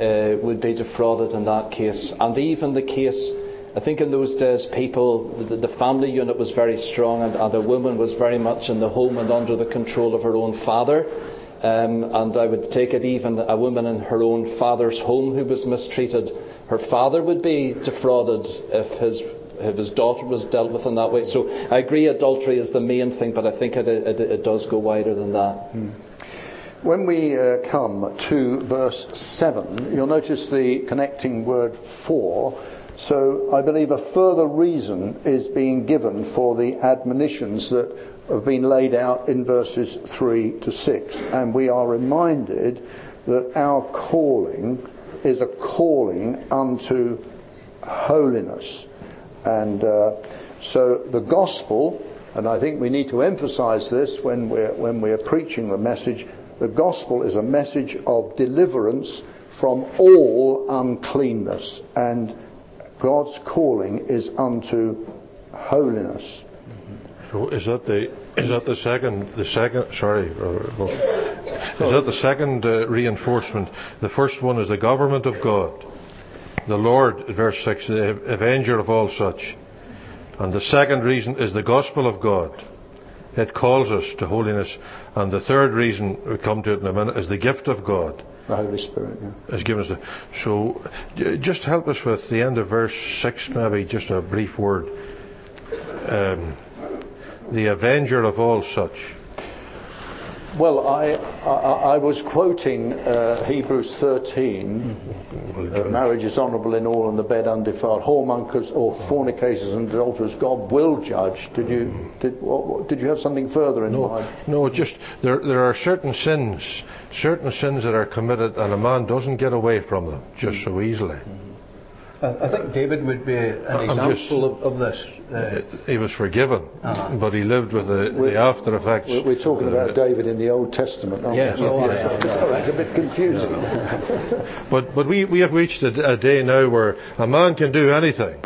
uh, would be defrauded in that case. And even the case, I think in those days, people, the, the family unit was very strong, and, and a woman was very much in the home and under the control of her own father. Um, and I would take it even a woman in her own father's home who was mistreated, her father would be defrauded if his if his daughter was dealt with in that way. So I agree adultery is the main thing, but I think it, it, it does go wider than that. When we uh, come to verse 7, you'll notice the connecting word for. So I believe a further reason is being given for the admonitions that have been laid out in verses 3 to 6. And we are reminded that our calling is a calling unto holiness. And uh, so the gospel, and I think we need to emphasize this when we're, when we're preaching the message, the gospel is a message of deliverance from all uncleanness. And God's calling is unto holiness. So is that the is that the second the second sorry go. is that the second uh, reinforcement? The first one is the government of God, the Lord, verse six, the avenger of all such, and the second reason is the gospel of God. It calls us to holiness, and the third reason we come to it in a minute is the gift of God The Holy Spirit, yeah. has given us. The, so, just help us with the end of verse six, maybe just a brief word. Um, the avenger of all such. Well, I, I, I was quoting uh, Hebrews 13. Uh, marriage is honourable in all, and the bed undefiled. Whoremongers or fornicators and adulterers, God will judge. Did you did what, did you have something further in No, mind? no, just there. There are certain sins, certain sins that are committed, and a man doesn't get away from them just so easily. I, I think David would be an I'm just- example of, of this. Uh, He was forgiven, Uh-huh. but he lived with the, the after effects. We're, we're talking about Uh, David in the Old Testament, aren't Yes, we? oh, I am, yeah. Sorry, it's a bit confusing. But but we, we have reached a, a day now where a man can do anything,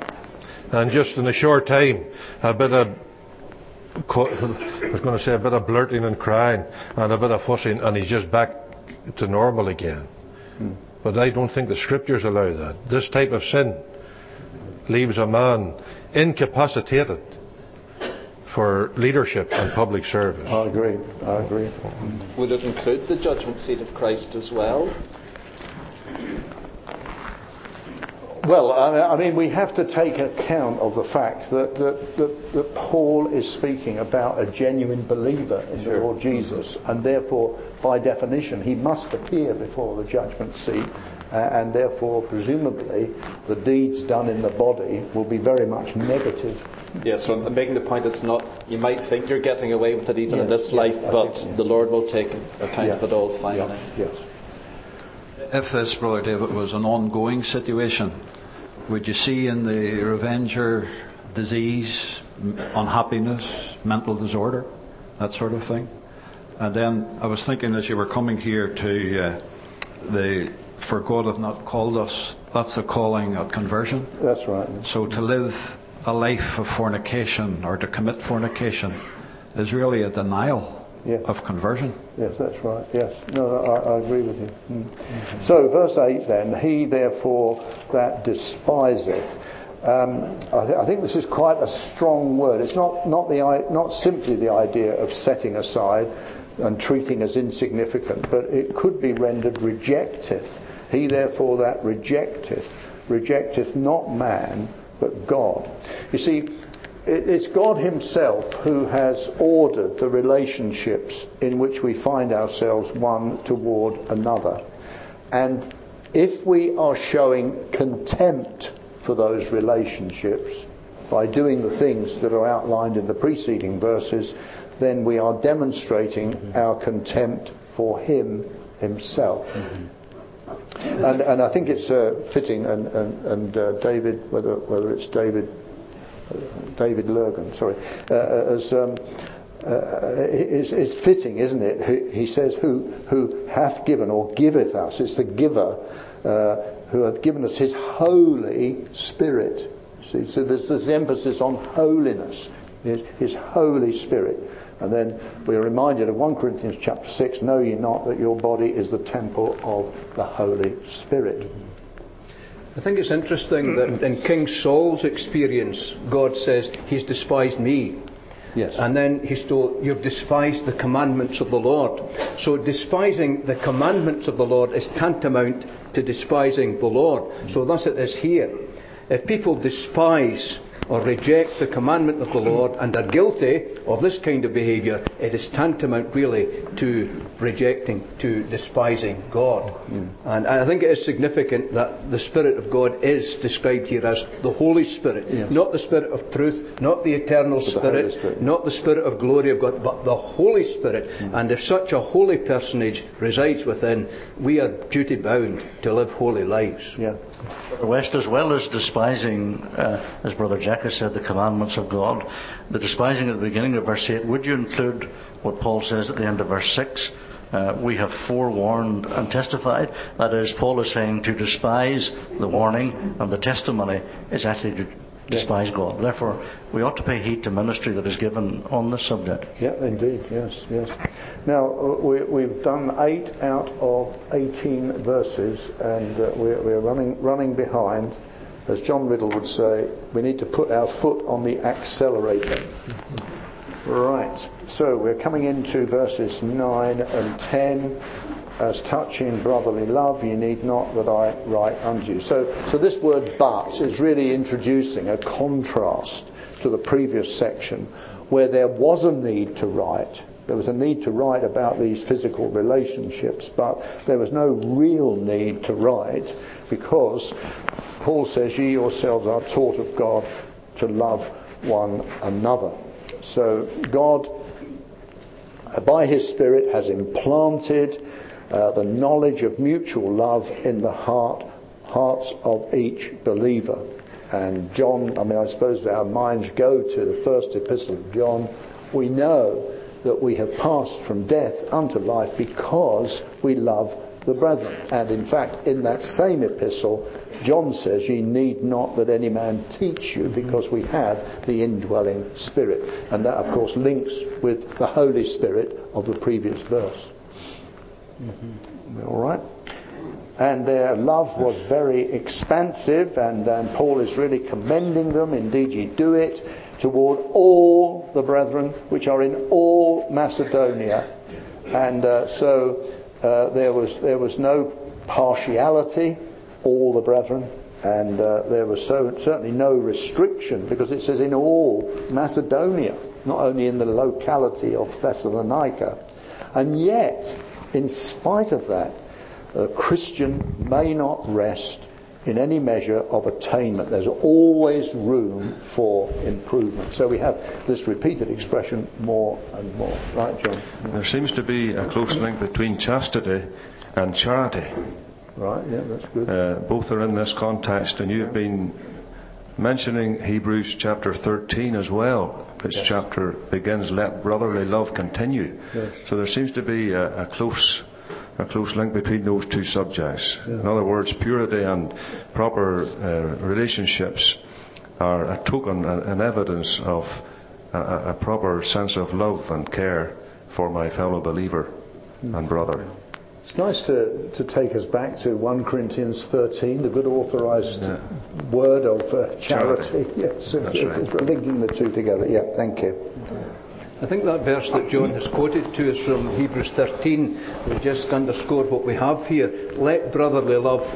and just in a short time, a bit of I was going to say a bit of blurting and crying and a bit of fussing, and he's just back to normal again. But I don't think the scriptures allow that. This type of sin leaves a man incapacitated for leadership and public service. I agree. I agree. Would it include the judgment seat of Christ as well? Well, I mean, we have to take account of the fact that, that, that, that Paul is speaking about a genuine believer in sure. the Lord Jesus, mm-hmm. and therefore, by definition, he must appear before the judgment seat, and therefore, presumably, the deeds done in the body will be very much negative. Yes, so I'm making the point it's not, you might think you're getting away with it even yes, in this life, but think, the Lord will take account of it all finally. Yes. If this, Brother David, was an ongoing situation, would you see in the revenger disease, unhappiness, mental disorder, that sort of thing? And then I was thinking as you were coming here to uh, the for God hath not called us, that's a calling of conversion. That's right. So to live a life of fornication or to commit fornication is really a denial yes. of conversion. Yes, that's right. Yes. No, I, I agree with you. Mm. Mm-hmm. So, verse 8 then, he therefore that despiseth. Um, I, th- I, think this is quite a strong word. It's not, not, the, not simply the idea of setting aside and treating as insignificant, but it could be rendered rejecteth. He therefore that rejecteth, rejecteth not man, but God. You see, it's God Himself who has ordered the relationships in which we find ourselves one toward another. And if we are showing contempt for those relationships by doing the things that are outlined in the preceding verses, then we are demonstrating mm-hmm. our contempt for Him Himself. Mm-hmm. And, and I think it's uh, fitting, and, and, and uh, David, whether, whether it's David, David Lurgan, sorry, uh, uh, as um, uh, is, is fitting, isn't it? He, says, who, who hath given or giveth us. It's the giver who hath given us his Holy Spirit. See, so there's this emphasis on holiness, his, his Holy Spirit. And then we are reminded of 1 Corinthians chapter 6 Know ye not that your body is the temple of the Holy Spirit? I think it's interesting that in King Saul's experience, God says, He's despised me. Yes. And then he's told, You've despised the commandments of the Lord. So despising the commandments of the Lord is tantamount to despising the Lord. So thus it is here. If people despise or reject the commandment of the Lord and are guilty of this kind of behaviour, it is tantamount really to rejecting, to despising God. Mm. And I think it is significant that the Spirit of God is described here as the Holy Spirit, yes. not the Spirit of truth, not the eternal Spirit, the Spirit, not the Spirit of glory of God, but the Holy Spirit. Mm. And if such a holy personage resides within, we are duty bound to live holy lives. Yeah. West, as well as despising, uh, as Brother Jack has said, the commandments of God, the despising at the beginning of verse 8, would you include what Paul says at the end of verse 6? Uh, we have forewarned and testified. That is, Paul is saying to despise the warning and the testimony is actually to despise God. Therefore, we ought to pay heed to ministry that is given on this subject. Yeah, indeed, yes, yes. Now, uh, we, have done eight out of 18 verses, and uh, we're, we're running, running behind. As John Riddle would say, we need to put our foot on the accelerator. Right, so we're coming into verses 9 and 10 as touching brotherly love, you need not that I write unto you. So, so this word but is really introducing a contrast to the previous section where there was a need to write. There was a need to write about these physical relationships, but there was no real need to write because Paul says, Ye yourselves are taught of God to love one another. So God, by His Spirit, has implanted uh, the knowledge of mutual love in the heart, hearts of each believer. And John, I mean, I suppose our minds go to the first epistle of John. We know that we have passed from death unto life because we love the brethren. And in fact, in that same epistle, John says, Ye need not that any man teach you, because we have the indwelling Spirit. And that, of course, links with the Holy Spirit of the previous verse. Mm-hmm. All right? And their love was very expansive, and, and Paul is really commending them. Indeed, ye do it toward all the brethren which are in all Macedonia. And uh, so uh, there, was, there was no partiality, all the brethren. And uh, there was so, certainly no restriction because it says in all Macedonia, not only in the locality of Thessalonica. And yet, in spite of that, a Christian may not rest in any measure of attainment. There's always room for improvement. So we have this repeated expression more and more. Right, John? There seems to be a close link between chastity and charity. Right, yeah, that's good. Uh, both are in this context, and you've been mentioning Hebrews chapter 13 as well. This yes. chapter begins, Let brotherly love continue. Yes. So there seems to be a, a close a close link between those two subjects. Yeah. In other words, purity and proper uh, relationships are a token, an evidence of a, a, proper sense of love and care for my fellow believer mm. and brother. It's nice to, to take us back to 1 Corinthians 13, the good authorized yeah. word of uh, charity. charity. Yes, it's, right. it's linking the two together. Yeah, thank you. I think that verse that John has quoted to us from Hebrews 13 will just underscore what we have here. Let brotherly love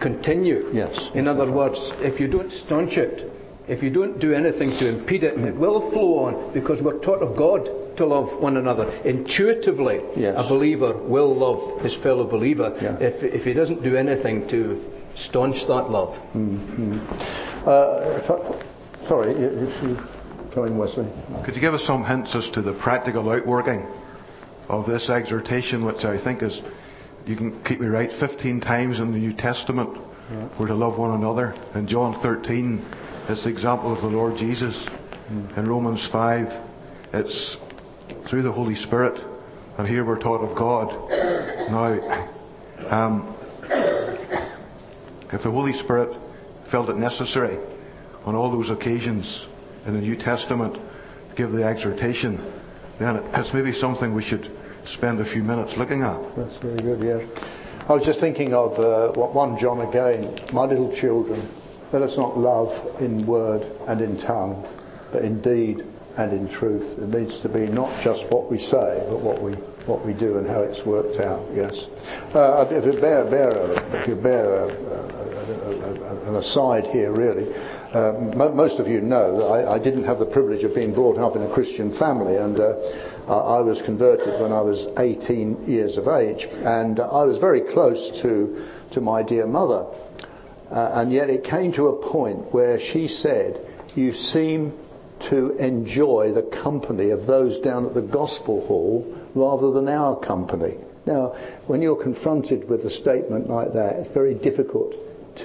continue. Yes. In other words, if you don't staunch it, if you don't do anything to impede it, it will flow on because we're taught of God to love one another. Intuitively, yes. a believer will love his fellow believer yeah. if, if he doesn't do anything to staunch that love. Mm-hmm. Uh, sorry, if you coming, Wesley. Could you give us some hints as to the practical outworking of this exhortation, which I think is, you can keep me right, 15 times in the New Testament, yeah. we're to love one another. In John 13, it's the example of the Lord Jesus. Mm. In Romans 5, it's through the Holy Spirit. And here we're taught of God. Now, um, if the Holy Spirit felt it necessary on all those occasions in the New Testament give the exhortation, then it's maybe something we should spend a few minutes looking at. That's very good, yeah. I was just thinking of uh, 1 John again. My little children, let us not love in word and in tongue, but in deed and in truth. It needs to be not just what we say, but what we what we do and how it's worked out. Yes. Uh, if you bear, bear, if you bear a, a, a, an aside here, really, uh, most of you know that I, I, didn't have the privilege of being brought up in a Christian family, and uh, I was converted when I was 18 years of age, and I was very close to to my dear mother, uh, and yet it came to a point where she said, "You seem." to enjoy the company of those down at the gospel hall rather than our company. Now, when you're confronted with a statement like that, it's very difficult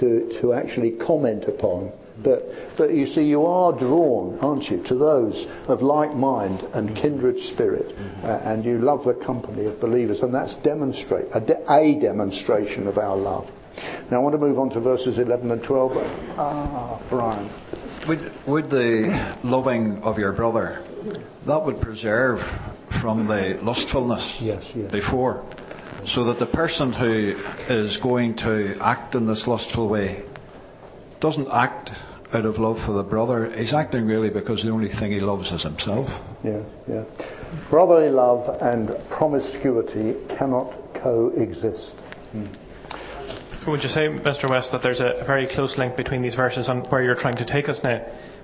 to, to actually comment upon. But, but you see, you are drawn, aren't you, to those of like mind and kindred spirit, mm-hmm. uh, and you love the company of believers, and that's demonstrate a, de- a, demonstration of our love. Now, I want to move on to verses 11 and 12. Ah, Brian. Would, would the loving of your brother, that would preserve from the lustfulness yes, yes. before, so that the person who is going to act in this lustful way doesn't act out of love for the brother. He's acting really because the only thing he loves is himself. Yeah, yeah. Brotherly love and promiscuity cannot coexist. Mm. Would you say, Mr. West, that there's a very close link between these verses and where you're trying to take us now?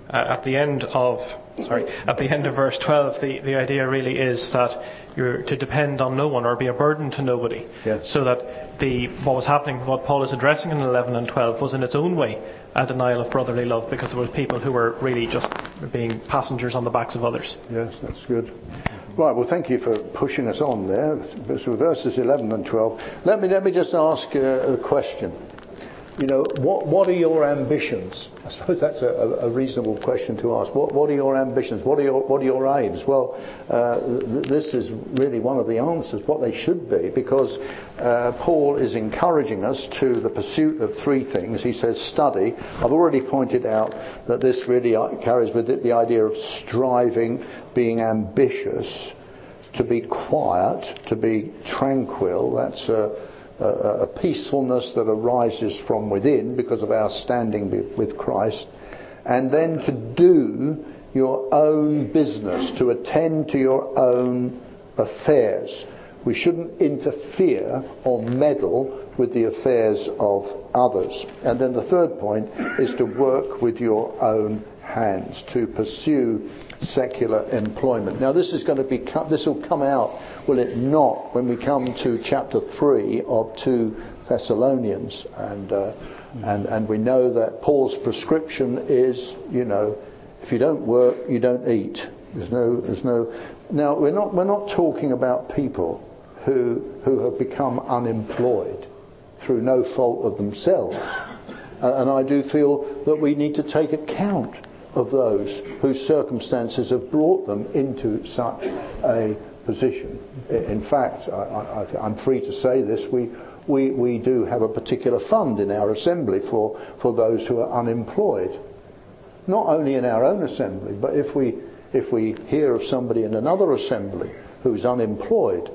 Uh, at the end of sorry, at the end of verse 12, the, the idea really is that you're to depend on no one or be a burden to nobody. Yes. So that the what was happening, what Paul is addressing in 11 and 12, was in its own way a denial of brotherly love because there were people who were really just being passengers on the backs of others. Yes, that's good. Right, well, thank you for pushing us on there. So verses 11 and 12. Let me, let me just ask uh, a question. You know, what, what are your ambitions? I suppose that's a, a reasonable question to ask. What, what, are your ambitions? What are your, what are your aims? Well, uh, th- this is really one of the answers, what they should be, because uh, Paul is encouraging us to the pursuit of three things. He says study. I've already pointed out that this really carries with it the idea of striving, being ambitious, to be quiet, to be tranquil. That's uh, a, a peacefulness that arises from within because of our standing with Christ, and then to do your own business, to attend to your own affairs. We shouldn't interfere or meddle with the affairs of others. And then the third point is to work with your own hands, to pursue secular employment. Now this is going to be, this will come out, will it not, when we come to chapter 3 of 2 Thessalonians. And, uh, and, and we know that Paul's prescription is, you know, if you don't work, you don't eat. There's no, there's no. Now we're not, we're not talking about people who, who have become unemployed through no fault of themselves. And I do feel that we need to take account of those whose circumstances have brought them into such a position. In fact, I, am free to say this, we, we, we do have a particular fund in our assembly for, for those who are unemployed. Not only in our own assembly, but if we, if we hear of somebody in another assembly who's unemployed,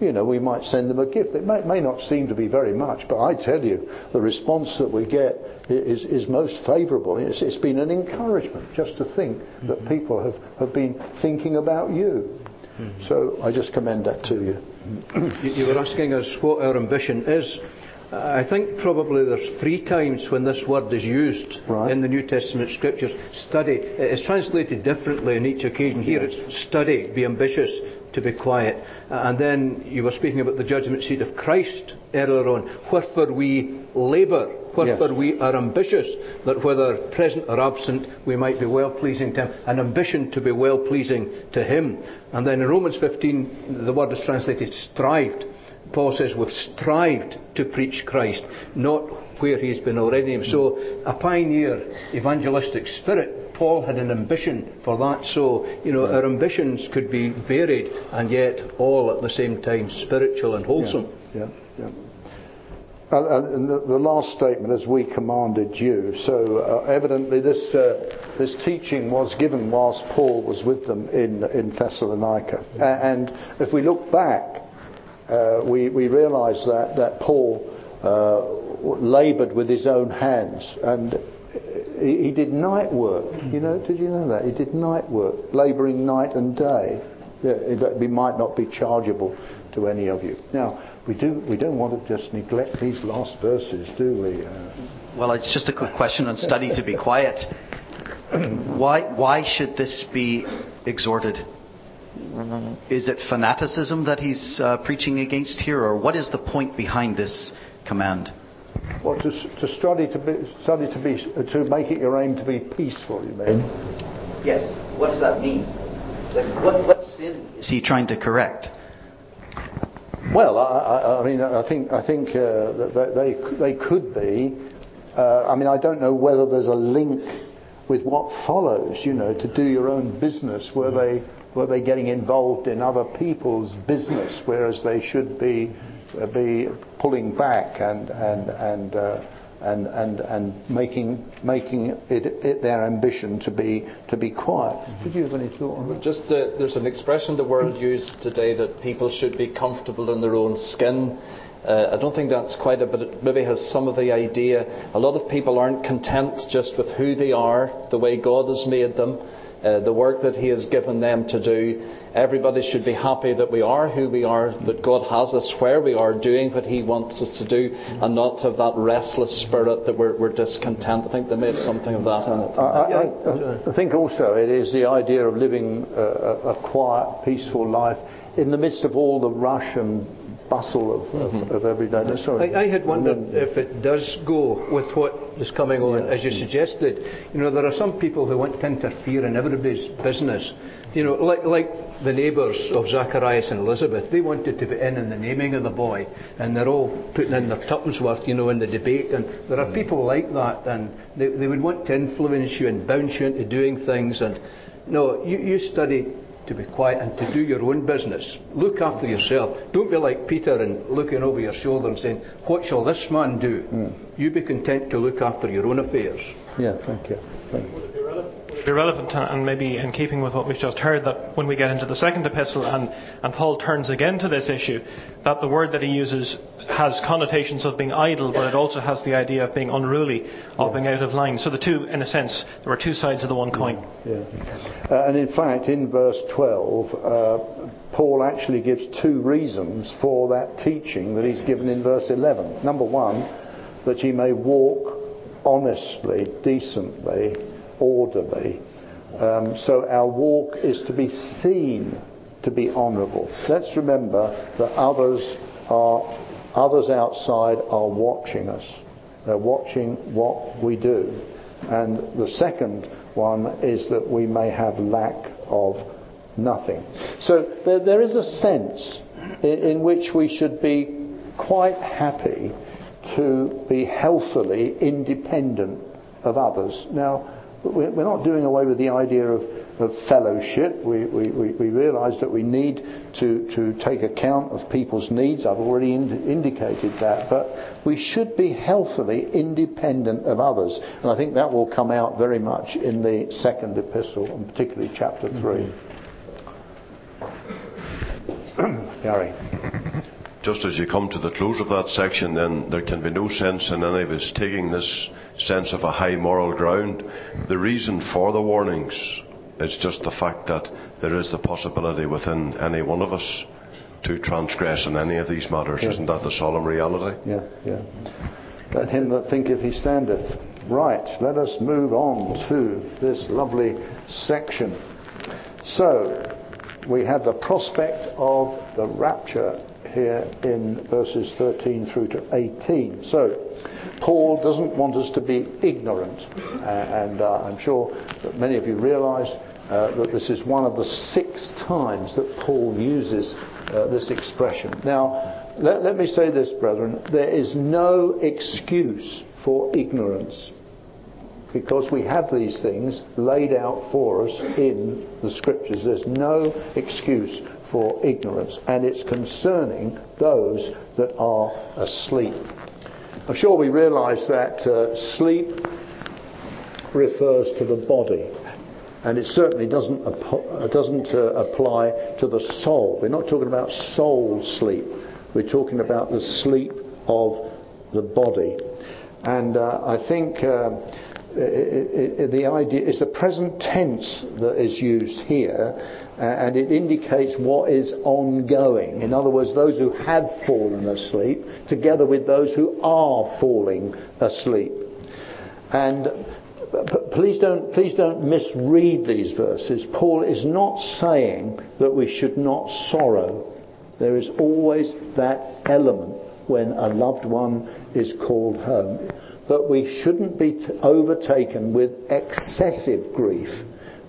you know, we might send them a gift. It may, may, not seem to be very much, but I tell you, the response that we get is, is most favourable. It's, it's been an encouragement just to think mm-hmm. that people have, have been thinking about you. Mm-hmm. So I just commend that to you. you were asking us what our ambition is. I think probably there's three times when this word is used right. in the New Testament scriptures. Study. It's translated differently on each occasion. Here it's study, be ambitious, to be quiet. Uh, and then you were speaking about the judgment seat of Christ earlier on. Wherefore we labour, wherefore yes. we are ambitious, that whether present or absent, we might be well pleasing to Him. An ambition to be well pleasing to Him. And then in Romans 15, the word is translated strived. Paul says we've strived to preach Christ, not where he's been already. So, a pioneer evangelistic spirit, Paul had an ambition for that. So, you know, our ambitions could be varied and yet all at the same time spiritual and wholesome. Yeah, yeah. yeah. Uh, and the, the, last statement, as we commanded you. So uh, evidently, this uh, this teaching was given whilst Paul was with them in in Thessalonica. And if we look back uh, we, we realize that, that Paul uh, labored with his own hands and he, did night work. You know, did you know that? He did night work, laboring night and day. Yeah, might not be chargeable to any of you. Now, we, do, we don't want to just neglect these last verses, do we? Uh, well, it's just a quick question on study to be quiet. why, why should this be exhorted? Is it fanaticism that he's uh, preaching against here, or what is the point behind this command? Well, to, to study to be study to be to make it your aim to be peaceful. You mean? Yes. What does that mean? Like, what what sin is he trying to correct? Well, I, I mean, I think I think uh, they they could be. Uh, I mean, I don't know whether there's a link with what follows. You know, to do your own business, where they were they getting involved in other people's business, whereas they should be be pulling back and and and uh, and and and making making it, it, their ambition to be to be quiet. Mm-hmm. Did you have any thought on that? Just uh, there's an expression the world used today that people should be comfortable in their own skin. Uh, I don't think that's quite a, but it maybe has some of the idea. A lot of people aren't content just with who they are, the way God has made them uh, the work that He has given them to do. Everybody should be happy that we are who we are, that God has us where we are, doing what He wants us to do, and not have that restless spirit that we're, we're discontent. I think they have something of that in it. I, I, I think also it is the idea of living a, a quiet, peaceful life in the midst of all the rush and bustle of, mm-hmm. of, of everyday. Sorry. I, I had wondered then, if it does go with what is coming on, yeah. as you suggested. You know, there are some people who want to interfere in everybody's business. You know, like, like the neighbours of Zacharias and Elizabeth, they wanted to be in in the naming of the boy, and they're all putting in their tuppence worth, you know, in the debate. And there are people like that, and they, they would want to influence you and bounce you into doing things. And no, you, you study to be quiet and to do your own business. Look after yourself. Don't be like Peter and looking over your shoulder and saying, What shall this man do? Mm. You be content to look after your own affairs. Yeah, thank you. Thank you. Would it be relevant and maybe in keeping with what we've just heard that when we get into the second epistle and, and Paul turns again to this issue, that the word that he uses has connotations of being idle, but it also has the idea of being unruly, of being out of line. So the two, in a sense, there are two sides of the one coin. Yeah. Uh, and in fact, in verse 12, uh, Paul actually gives two reasons for that teaching that he's given in verse 11. Number one, that ye may walk honestly, decently, orderly. Um, so our walk is to be seen to be honourable. Let's remember that others are others outside are watching us. They're watching what we do. And the second one is that we may have lack of nothing. So there, there is a sense in, in which we should be quite happy to be healthily independent of others. Now, we're not doing away with the idea of, of fellowship. We, we, we, realize that we need to, to take account of people's needs. I've already ind- indicated that. But we should be healthily independent of others. And I think that will come out very much in the second epistle, and particularly chapter 3. Mm-hmm. Gary. Just as you come to the close of that section, then there can be no sense in any of us taking this sense of a high moral ground. The reason for the warnings is just the fact that there is the possibility within any one of us to transgress in any of these matters. Yeah. Isn't that the solemn reality? Yeah, yeah. Let him that thinketh he standeth. Right, let us move on to this lovely section. So, we have the prospect of the rapture here in verses 13 through to 18. So, Paul doesn't want us to be ignorant, and uh, I'm sure that many of you realize uh, that this is one of the six times that Paul uses uh, this expression. Now, let, let me say this, brethren there is no excuse for ignorance because we have these things laid out for us in the scriptures. There's no excuse for ignorance, and it's concerning those that are asleep. I'm sure we realize that uh, sleep refers to the body, and it certainly doesn't, ap- doesn't uh, apply to the soul. We're not talking about soul sleep, we're talking about the sleep of the body. And uh, I think um, it, it, the idea is the present tense that is used here, uh, and it indicates what is ongoing. In other words, those who have fallen asleep, together with those who are falling asleep. And please don't, please don't misread these verses. Paul is not saying that we should not sorrow. There is always that element when a loved one is called home but we shouldn't be t- overtaken with excessive grief.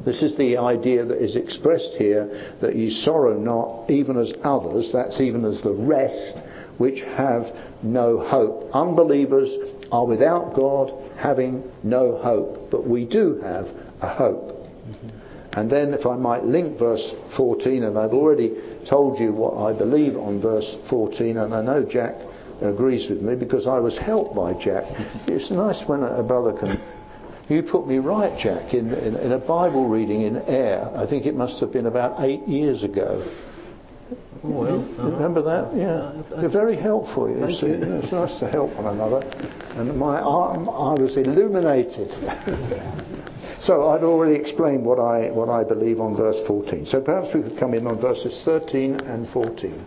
This is the idea that is expressed here that ye sorrow not even as others, that's even as the rest, which have no hope. Unbelievers are without God, having no hope, but we do have a hope. Mm-hmm. And then, if I might link verse 14, and I've already told you what I believe on verse 14, and I know Jack agrees with me because I was helped by Jack. It's nice when a brother can. You put me right, Jack, in, in, in a Bible reading in Ayr. I think it must have been about eight years ago. Oh, well, uh-huh. Remember that? Yeah. You're very helpful, you see. You. It's nice to help one another. And my arm, I was illuminated. so I'd already explained what I, what I believe on verse 14. So perhaps we could come in on verses 13 and 14.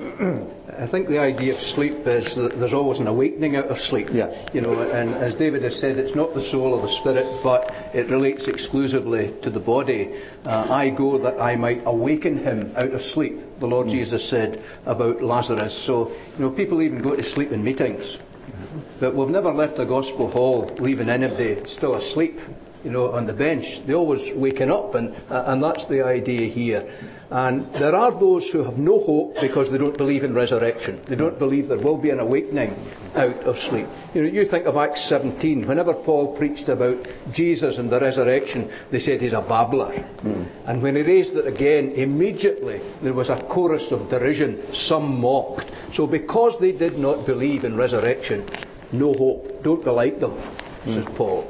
I think the idea of sleep is that there's always an awakening out of sleep. Yeah. You know, and as David has said, it's not the soul or the spirit, but it relates exclusively to the body. Uh, I go that I might awaken him out of sleep. The Lord mm. Jesus said about Lazarus. So, you know, people even go to sleep in meetings. But we've never left the gospel hall leaving anybody still asleep you know, on the bench. They're always waking up, and, uh, and that's the idea here. And there are those who have no hope because they don't believe in resurrection. They don't believe there will be an awakening out of sleep. You know, you think of Acts 17. Whenever Paul preached about Jesus and the resurrection, they said he's a babbler. Mm. And when he raised it again, immediately there was a chorus of derision. Some mocked. So because they did not believe in resurrection, no hope. Don't be like them, mm. says Paul.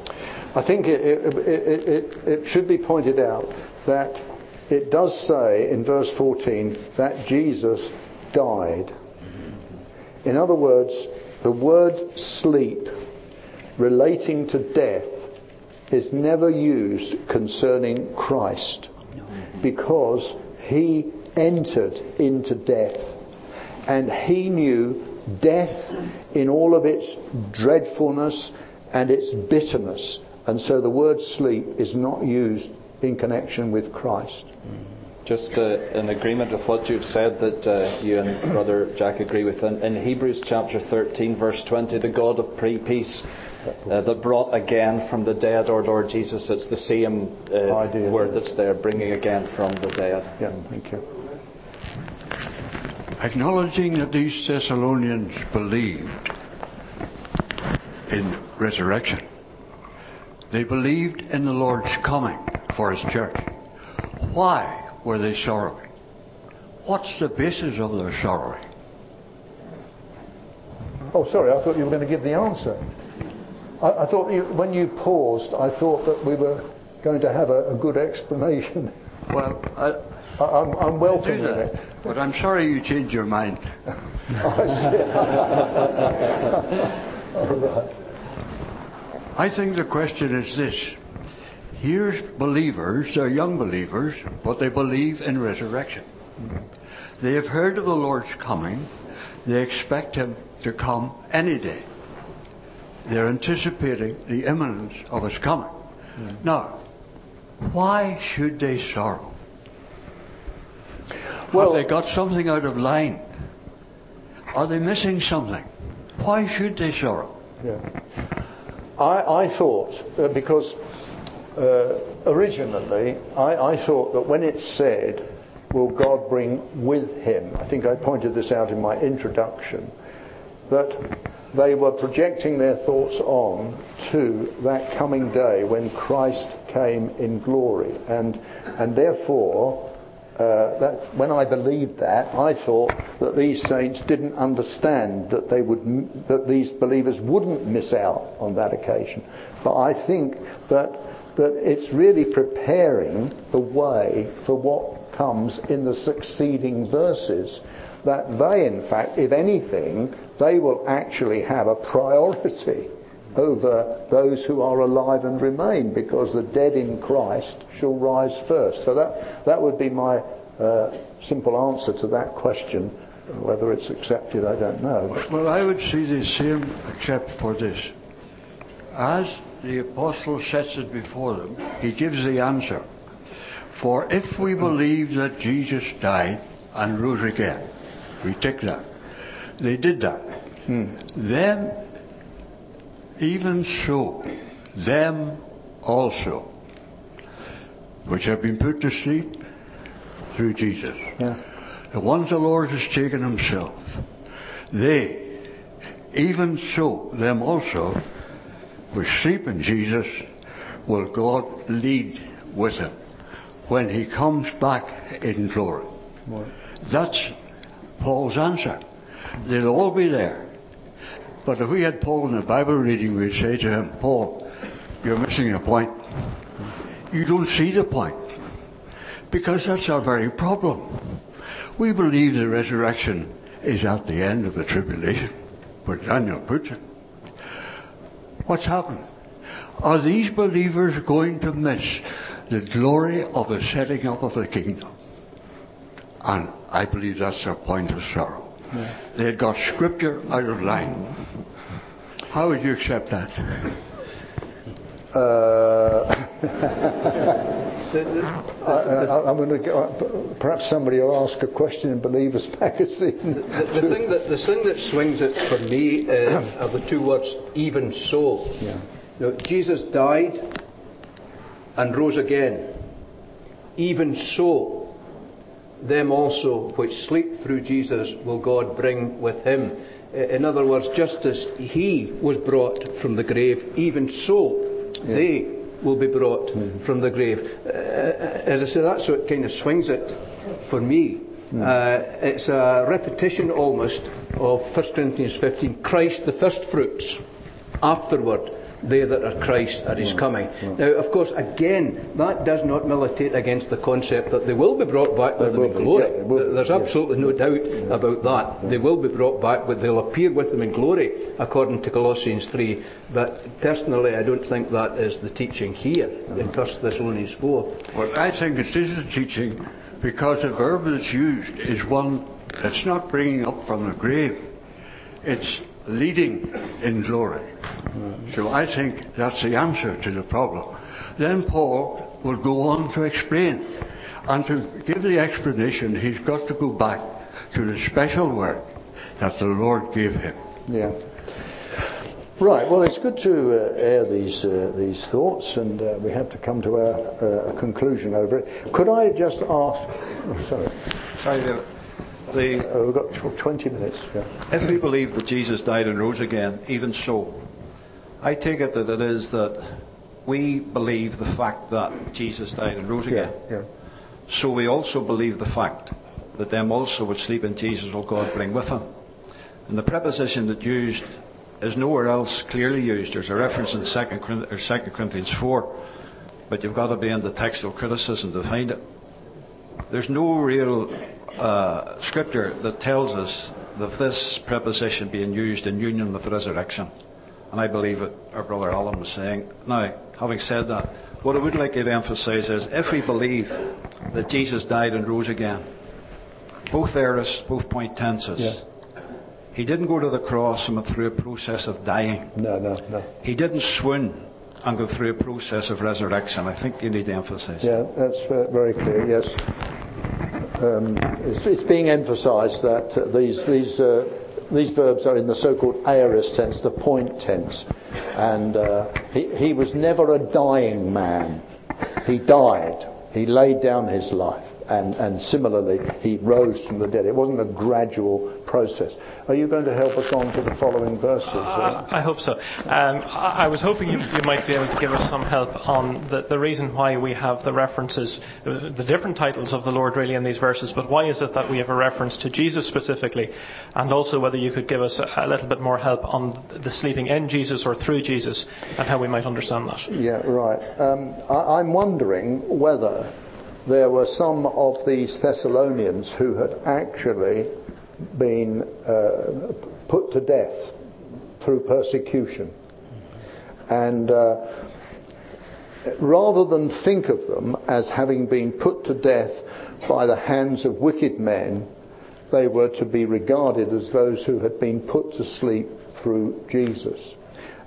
I think it, it, it, it, should be pointed out that it does say in verse 14 that Jesus died. In other words, the word sleep relating to death is never used concerning Christ because he entered into death and he knew death in all of its dreadfulness and its bitterness. And so the word sleep is not used in connection with Christ. Just uh, in agreement with what you've said, that uh, you and Brother Jack agree with. In, in Hebrews chapter 13, verse 20, the God of pre peace uh, that brought again from the dead our Lord Jesus, it's the same uh, Idea. word that's there, bringing again from the dead. Yeah, thank you. Acknowledging that these Thessalonians believed in resurrection, they believed in the Lord's coming for His church. Why were they sorrowing? What's the basis of their sorrowing? Oh, sorry, I thought you were going to give the answer. I, I thought you, when you paused, I thought that we were going to have a, a good explanation. Well, I, I, I'm, I'm welcoming it. but I'm sorry you changed your mind. All right. I think the question is this. Here's believers, they're young believers, but they believe in resurrection. They have heard of the Lord's coming. They expect Him to come any day. They're anticipating the imminence of His coming. Hmm. Now, why should they sorrow? Well- Have they got something out of line? Are they missing something? Why should they sorrow? Yeah. I, I thought, uh, because uh, originally I, I thought that when it said, Will God bring with him? I think I pointed this out in my introduction, that they were projecting their thoughts on to that coming day when Christ came in glory. And, and therefore, uh, that when I believed that, I thought that these saints didn't understand that they would, that these believers wouldn't miss out on that occasion. But I think that that it's really preparing the way for what comes in the succeeding verses. That they, in fact, if anything, they will actually have a priority over those who are alive and remain, because the dead in Christ shall rise first. So that, that would be my uh, simple answer to that question. Whether it's accepted, I don't know. Well, I would see the same except for this. As the apostle sets it before them, he gives the answer. For if we believe that Jesus died and rose again, we take that. They did that. Then, even so, them also, which have been put to sleep through Jesus, Yeah. the ones the Lord has taken himself, they, even so, them also, which sleep in Jesus, will God lead with him when he comes back in glory. That's Paul's answer. They'll all be there. But if we had Paul in a Bible reading, we'd say to him, Paul, you're missing a point. You don't see the point. Because that's our very problem. We believe the resurrection is at the end of the tribulation, where Daniel puts it. What's happened? Are these believers going to miss the glory of the setting up of the kingdom? And I believe that's their point of sorrow. They had got scripture out of line. How would you accept that? Uh, I, am going to go, perhaps somebody will ask a question in Believers magazine. The, the thing that the thing that swings it for me is, are the two words "even so." Yeah. You know, Jesus died and rose again. Even so, them also which sleep through Jesus will God bring with him. In other words, just as he was brought from the grave, even so they will be brought from the grave. Uh, as I say, that's what kind of swings it for me. Uh, it's a repetition almost of 1 Corinthians 15 Christ the first fruits. Afterward, they that are Christ at his coming. Now, of course, again, that does not militate against the concept that they will be brought back with them in glory. There's absolutely no doubt about that. They will be brought back, but they'll appear with them in glory, according to Colossians 3. But personally, I don't think that is the teaching here in 1 Thessalonians 4. Well, I think it is a teaching because the verb that's used is one that's not bringing up from the grave. It's leading in glory. So I think that's the answer to the problem. Then Paul will go on to explain. And to give the explanation, he's got to go back to the special work that the Lord gave him. Yeah. Right. Well, it's good to uh, air these uh, these thoughts, and uh, we have to come to a, a conclusion over it. Could I just ask? Oh, sorry. Sorry, David. The, Uh, we've got tw- 20 minutes. Yeah. if we believe that Jesus died and rose again, even so, I take it that it is that we believe the fact that Jesus died and rose again. Yeah. So we also believe the fact that them also which sleep in Jesus will God bring with him. And the preposition that used is nowhere else clearly used. There's a reference in 2 2 Corinthians 4, but you've got to be in the textual criticism to find it. There's no real uh, scripture that tells us of this preposition being used in union with the resurrection. And I believe what our brother Alan was saying. Now, having said that, what I would like you to emphasise is if we believe that Jesus died and rose again, both aorist, both point tenses, Yeah. he didn't go to the cross and went through a process of dying. No, no, no. He didn't swoon and go through a process of resurrection. I think you need to emphasise. Yeah, that's very clear. Yes. Um, it's, it's being emphasised that uh, these these uh, these verbs are in the so-called aorist tense, the point tense, and uh, he, he was never a dying man. He died. He laid down his life, and, and similarly, he rose from the dead. It wasn't a gradual process. Are you going to help us on to the following verses? Uh, I hope so. Um, I I was hoping you, you might be able to give us some help on the, the reason why we have the references, uh, the different titles of the Lord really in these verses, but why is it that we have a reference to Jesus specifically? And also whether you could give us a, a little bit more help on the sleeping in Jesus or through Jesus and how we might understand that. Yeah, right. Um, I, I'm wondering whether there were some of these Thessalonians who had actually been uh, put to death through persecution. And uh, rather than think of them as having been put to death by the hands of wicked men, they were to be regarded as those who had been put to sleep through Jesus.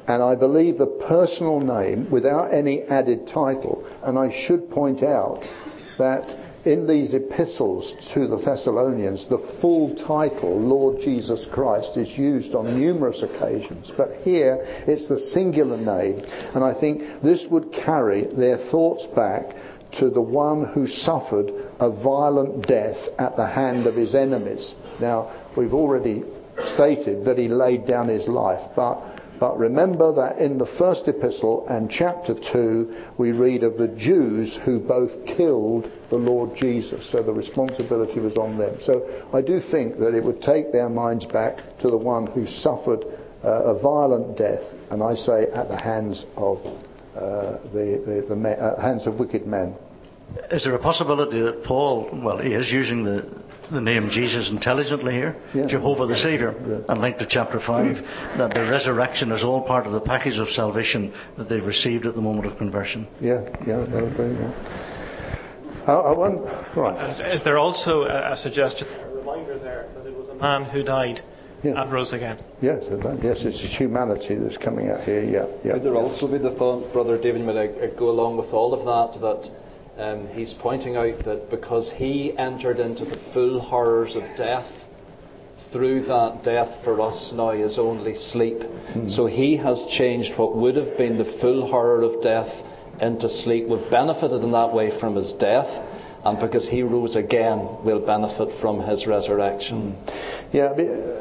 And I believe the personal name, without any added title, and I should point out that in these epistles to the Thessalonians, the full title, Lord Jesus Christ, is used on numerous occasions. But here, it's the singular name. And I think this would carry their thoughts back to the one who suffered a violent death at the hand of his enemies. Now, we've already stated that he laid down his life, but but remember that in the first epistle and chapter 2, we read of the Jews who both killed the Lord Jesus. So the responsibility was on them. So I do think that it would take their minds back to the one who suffered uh, a violent death, and I say at the hands of uh, the, the, the uh, hands of wicked men. Is there a possibility that Paul, well, he is using the, the name Jesus intelligently here, Yeah. Jehovah the Saviour, and linked to chapter 5, that the resurrection is all part of the package of salvation that they received at the moment of conversion? Yeah, yeah, that would be. Yeah. I, I want, right. Is there also a, a suggestion, a reminder there, that it was a man who died Yeah. and rose again? Yes, yes, it's humanity that's coming out here. Yeah, yeah. Could there also be the thought, Brother David, might I, I go along with all of that, that um, he's pointing out that because he entered into the full horrors of death, through that death for us now is only sleep. So he has changed what would have been the full horror of death into sleep. We've benefited in that way from his death, and because he rose again, we'll benefit from his resurrection. Yeah,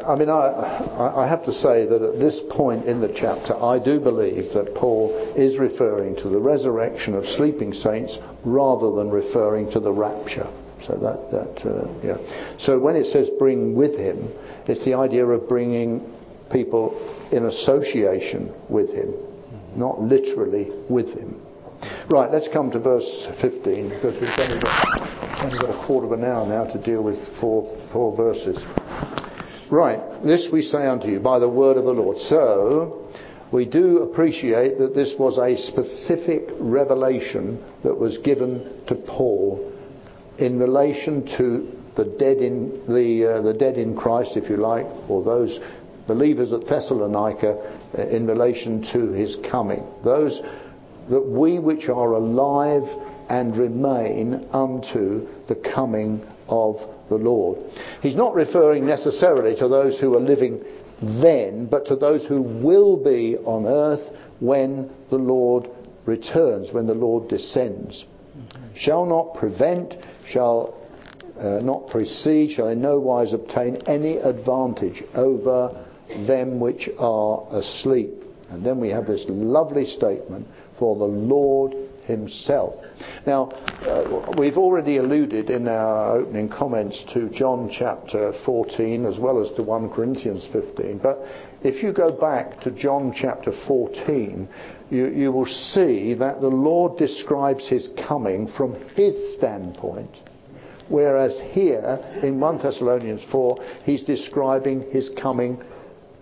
I mean, I, I have to say that at this point in the chapter, I do believe that Paul is referring to the resurrection of sleeping saints rather than referring to the rapture. So that, that uh, yeah. So when it says bring with him, it's the idea of bringing people in association with him. not literally with him. Right, let's come to verse 15 because we've only got, only got a quarter of an hour now to deal with four, four verses. Right, this we say unto you by the word of the Lord. So, we do appreciate that this was a specific revelation that was given to Paul in relation to the dead in the uh, the dead in Christ, if you like, or those believers at Thessalonica uh, in relation to his coming. Those that we which are alive and remain unto the coming of the Lord. He's not referring necessarily to those who are living then, but to those who will be on earth when the Lord returns, when the Lord descends. Mm-hmm. Shall not prevent, shall uh, not precede, shall in no wise obtain any advantage over them which are asleep. And then we have this lovely statement for the Lord Himself. Now, uh, we've already alluded in our opening comments to John chapter 14 as well as to 1 Corinthians 15, but if you go back to John chapter 14, you, you will see that the Lord describes His coming from His standpoint. Whereas here in 1 Thessalonians 4, he's describing his coming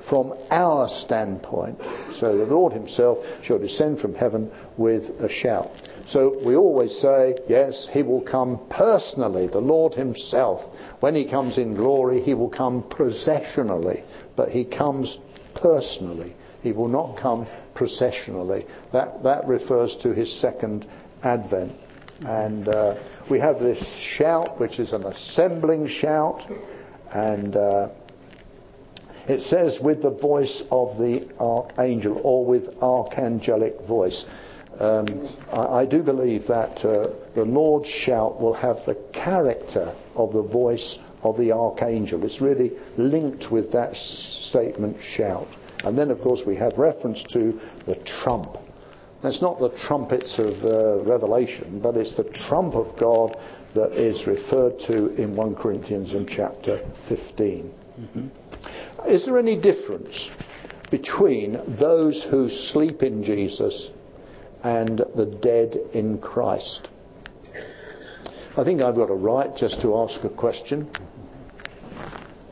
from our standpoint. So the Lord Himself shall descend from heaven with a shout. So we always say, yes, He will come personally, the Lord Himself. When He comes in glory, He will come processionally, but He comes personally. He will not come processionally. That, that refers to His second advent. And uh, we have this shout, which is an assembling shout, and uh, it says with the voice of the archangel or with archangelic voice. Um, I, I, do believe that uh, the Lord's shout will have the character of the voice of the archangel. It's really linked with that statement shout. And then, of course, we have reference to the trump. That's not the trumpets of uh, Revelation, but it's the trump of God that is referred to in 1 Corinthians in chapter 15. Mm-hmm. Is there any difference between those who sleep in Jesus and the dead in Christ? I think I've got a right just to ask a question.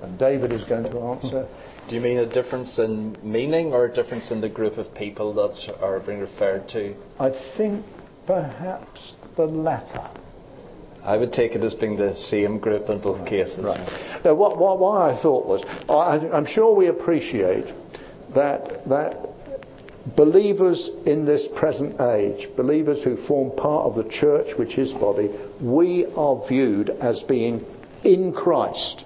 And David is going to answer. Do you mean a difference in meaning or a difference in the group of people that are being referred to? I think perhaps the latter. I would take it as being the same group in both cases. Right. Now, what, what, why I thought was, I, I'm sure we appreciate that that believers in this present age, believers who form part of the church, which is body, we are viewed as being in Christ.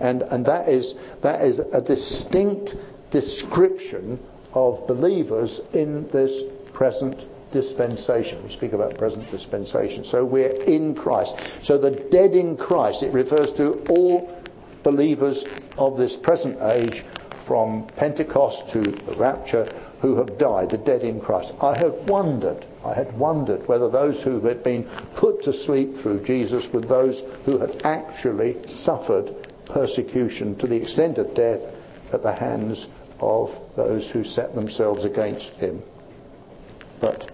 And, and that, is, that is a distinct description of believers in this present dispensation. We speak about present dispensation. So we're in Christ. So the dead in Christ, it refers to all believers of this present age from Pentecost to the rapture who have died, the dead in Christ. I have wondered, I had wondered whether those who had been put to sleep through Jesus were those who had actually suffered persecution to the extent of death at the hands of those who set themselves against him. But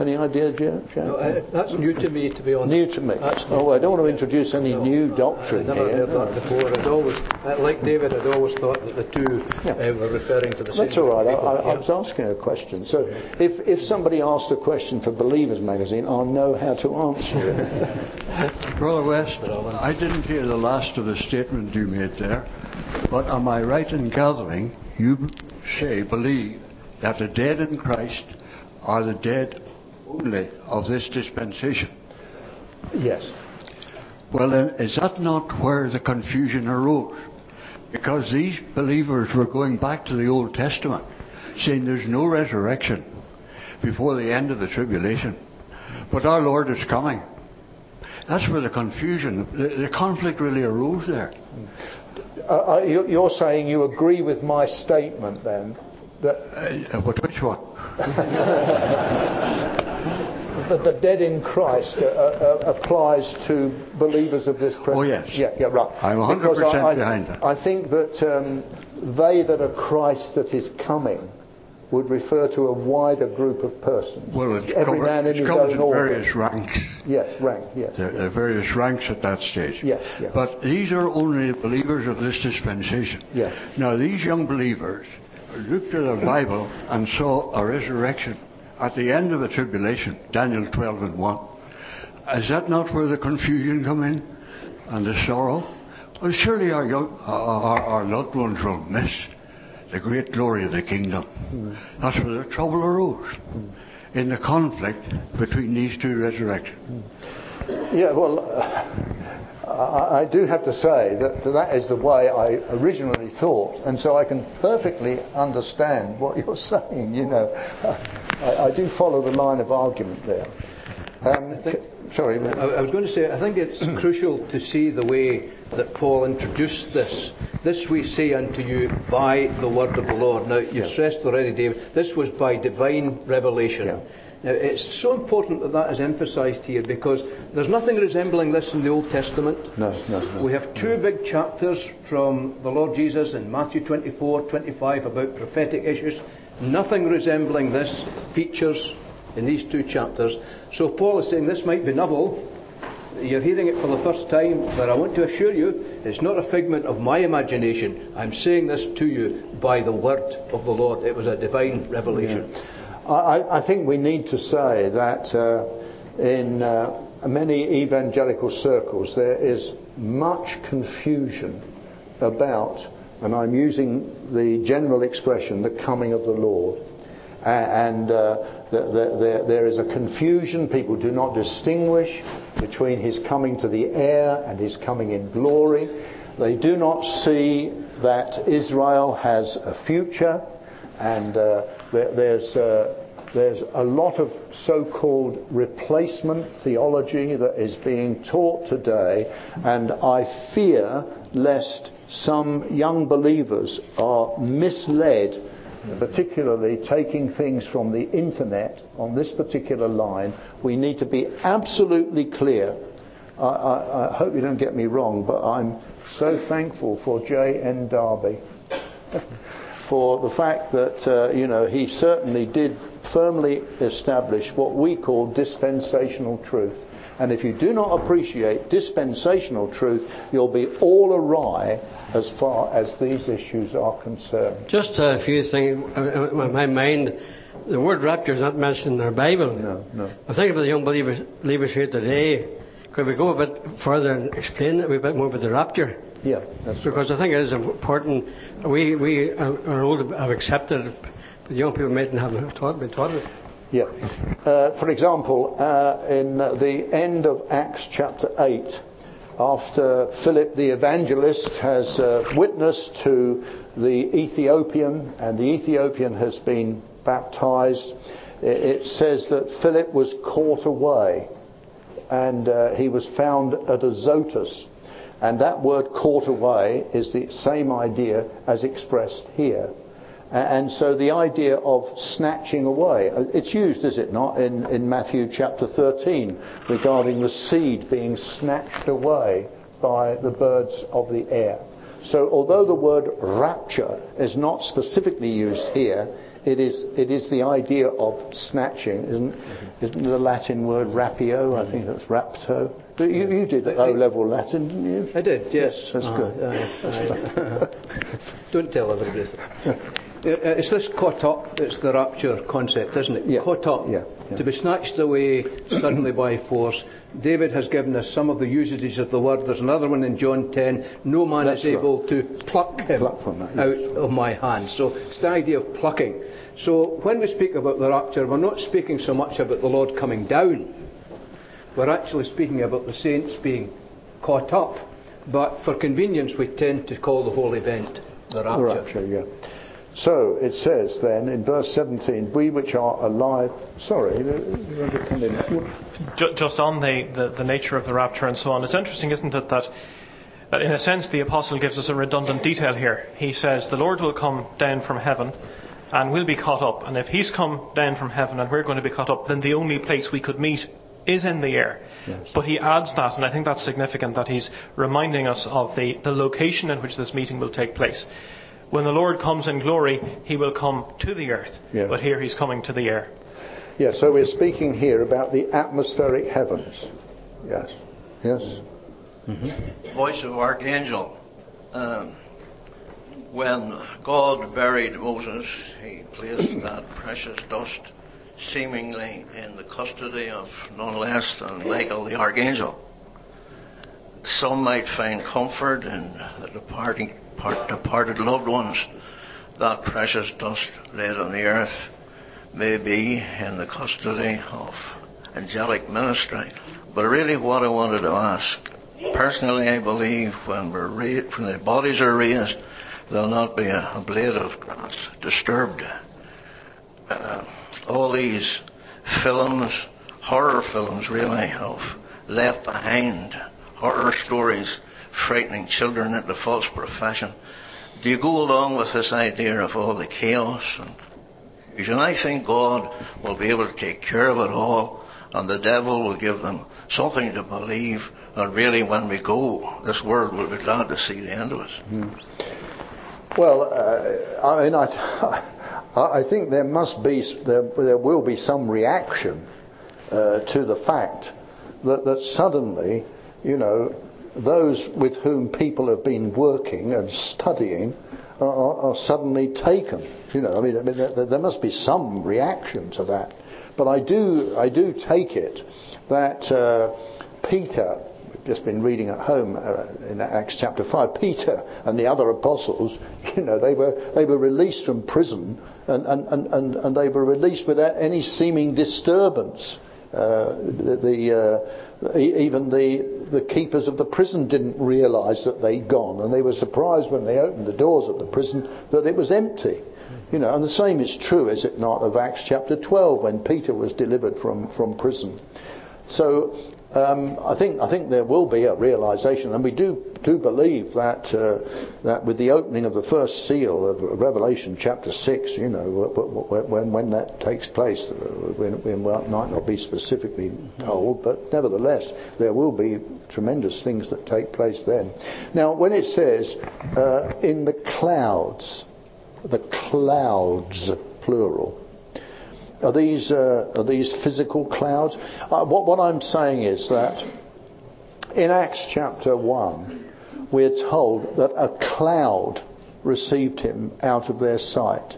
any idea, Joe? No, I, that's new to me, to be honest. New to me. oh, I don't want to introduce any no, new doctrine I never here. heard that before. I'd always, uh, like David, I'd always thought that the two yeah. uh, were referring to the same. That's all right. I, I, I, was asking a question. So, if if somebody asked a question for Believers magazine, I'll know how to answer it. Brother West, I didn't hear the last of the statement you made there, but am I right in gathering you say believe that the dead in Christ are the dead only of this dispensation. Yes. Well, then, is that not where the confusion arose? Because these believers were going back to the Old Testament, saying there's no resurrection before the end of the tribulation. But our Lord is coming. That's where the confusion, the, the conflict really arose there. Uh, uh you're saying you agree with my statement then? That uh, which one? that the dead in Christ uh, uh, applies to believers of this present. Oh yes. Yeah, yeah, right. I'm 100 percent behind that. I think that um, they that are Christ that is coming would refer to a wider group of persons. Well, it, Every cover, man in his own in order. various ranks. Yes, rank, yes. There there are various ranks at that stage. Yes, yes. But these are only believers of this dispensation. Yes. Now, these young believers looked at the Bible and saw a resurrection at the end of the tribulation, Daniel 12 and 1. Is that not where the confusion come in and the sorrow? Well, surely our, young, our, our loved ones will miss the great glory of the kingdom. Mm-hmm. That's where the trouble arose mm-hmm. in the conflict between these two resurrections. Mm-hmm. Yeah, well, I, I do have to say that that is the way I originally thought, and so I can perfectly understand what you're saying. You know, I, I do follow the line of argument there. Um, sorry, I, I was going to say, I think it's crucial to see the way that Paul introduced this. This we say unto you by the word of the Lord. Now, you Yeah. stressed already, David, this was by divine revelation. Yeah. Now, it's so important that that is emphasised here because there's nothing resembling this in the Old Testament. no, no, no. We have two big chapters from the Lord Jesus in Matthew 24, 25 about prophetic issues. Nothing resembling this features in these two chapters. So Paul is saying this might be novel. You're hearing it for the first time, but I want to assure you it's not a figment of my imagination. I'm saying this to you by the word of the Lord. It was a divine revelation. I, I- I think we need to say that uh, in uh, many evangelical circles there is much confusion about, and I'm using the general expression, the coming of the Lord. And uh, th- th- there, there is a confusion. People do not distinguish between his coming to the air and his coming in glory. They do not see that Israel has a future and uh, there, there's uh, there's a lot of so-called replacement theology that is being taught today, and I fear lest some young believers are misled, particularly taking things from the internet on this particular line. We need to be absolutely clear. I, I, I hope you don't get me wrong, but I'm so thankful for J.N. Darby for the fact that uh, you know he certainly did firmly establish what we call dispensational truth. And if you do not appreciate dispensational truth, you'll be all awry as far as these issues are concerned. Just a few things in my mind. The word rapture is not mentioned in our Bible. No, no. I think of the young believers, believers here today. Could we go a bit further and explain a bit more about the rapture? Yeah, that's right. Because I think it is important. We we uh, are old have accepted it, but young people mightn't have taught, been taught it. Yeah. Uh, for example, uh, in the end of Acts chapter 8, after Philip the evangelist has uh, witnessed to the Ethiopian, and the Ethiopian has been baptized, it, it says that Philip was caught away and uh, he was found at Azotus. And that word caught away is the same idea as expressed here. And so the idea of snatching away, uh, it's used, is it not, in, in Matthew chapter 13 regarding the seed being snatched away by the birds of the air. So although the word rapture is not specifically used here, it is, it is the idea of snatching, isn't, isn't the Latin word rapio? I think that's rapto. You, you did O-level Latin, didn't you? I did, yes. That's Uh, good. uh, Don't tell everybody. Uh, It's this caught up, it's the rapture concept, isn't it? Yeah, Caught up. yeah, yeah. To be snatched away suddenly by force. David has given us some of the usages of the word. There's another one in John 10. No man That's is able to pluck him Pluck that, out of my hand. So it's the idea of plucking. So when we speak about the rapture, we're not speaking so much about the Lord coming down. We're actually speaking about the saints being caught up. But for convenience, we tend to call the whole event the rapture. The rapture, yeah. So it says then in verse 17, we which are alive. Sorry, you want to come in? Ju- just on the, the, the nature of the rapture and so on, it's interesting, isn't it, that, that in a sense the apostle gives us a redundant detail here. He says, The Lord will come down from heaven and we'll be caught up. And if he's come down from heaven and we're going to be caught up, then the only place we could meet is in the air. Yes. But he adds that, and I think that's significant, that he's reminding us of the, the location in which this meeting will take place. when the Lord comes in glory, he will come to the earth. Yeah. But here he's coming to the air. Yeah, so we're speaking here about the atmospheric heavens. Yes. Yes. voice of archangel. Um, when God buried Moses, he placed that precious dust seemingly in the custody of none less than Michael the archangel. Some might find comfort in the departing, part, departed loved ones. That precious dust laid on the earth may be in the custody of angelic ministry. But really, what I wanted to ask Personally, I believe when, we're ra- when the bodies are raised, there'll not be a, blade of grass disturbed. Uh, all these films, horror films really, have left behind horror stories frightening children into false profession. Do you go along with this idea of all the chaos and confusion? I think God will be able to take care of it all, and the devil will give them something to believe and really, when we go, this world will be glad to see the end of us. Well, uh, I mean, I, I think there must be, there, there will be some reaction uh, to the fact that, that suddenly, you know, those with whom people have been working and studying are, are, suddenly taken. You know, I mean, I mean there, there must be some reaction to that. But I do, I do take it that uh, Peter we've just been reading at home uh, in Acts chapter 5, Peter and the other apostles, you know, they were, they were released from prison and, and, and, and they were released without any seeming disturbance. Uh, the, uh, even the, the keepers of the prison didn't realize that they'd gone and they were surprised when they opened the doors of the prison that it was empty. You know, and the same is true, is it not, of Acts chapter 12 when Peter was delivered from, from prison. So um, I think I think there will be a realization, and we do do believe that uh, that with the opening of the first seal of Revelation chapter six, you know, when when that takes place, uh, we might not be specifically told, but nevertheless, there will be tremendous things that take place then. Now, when it says uh, in the clouds, the clouds plural. Are these, uh, are these physical clouds? Uh, what, what I'm saying is that in Acts chapter 1, we're told that a cloud received him out of their sight.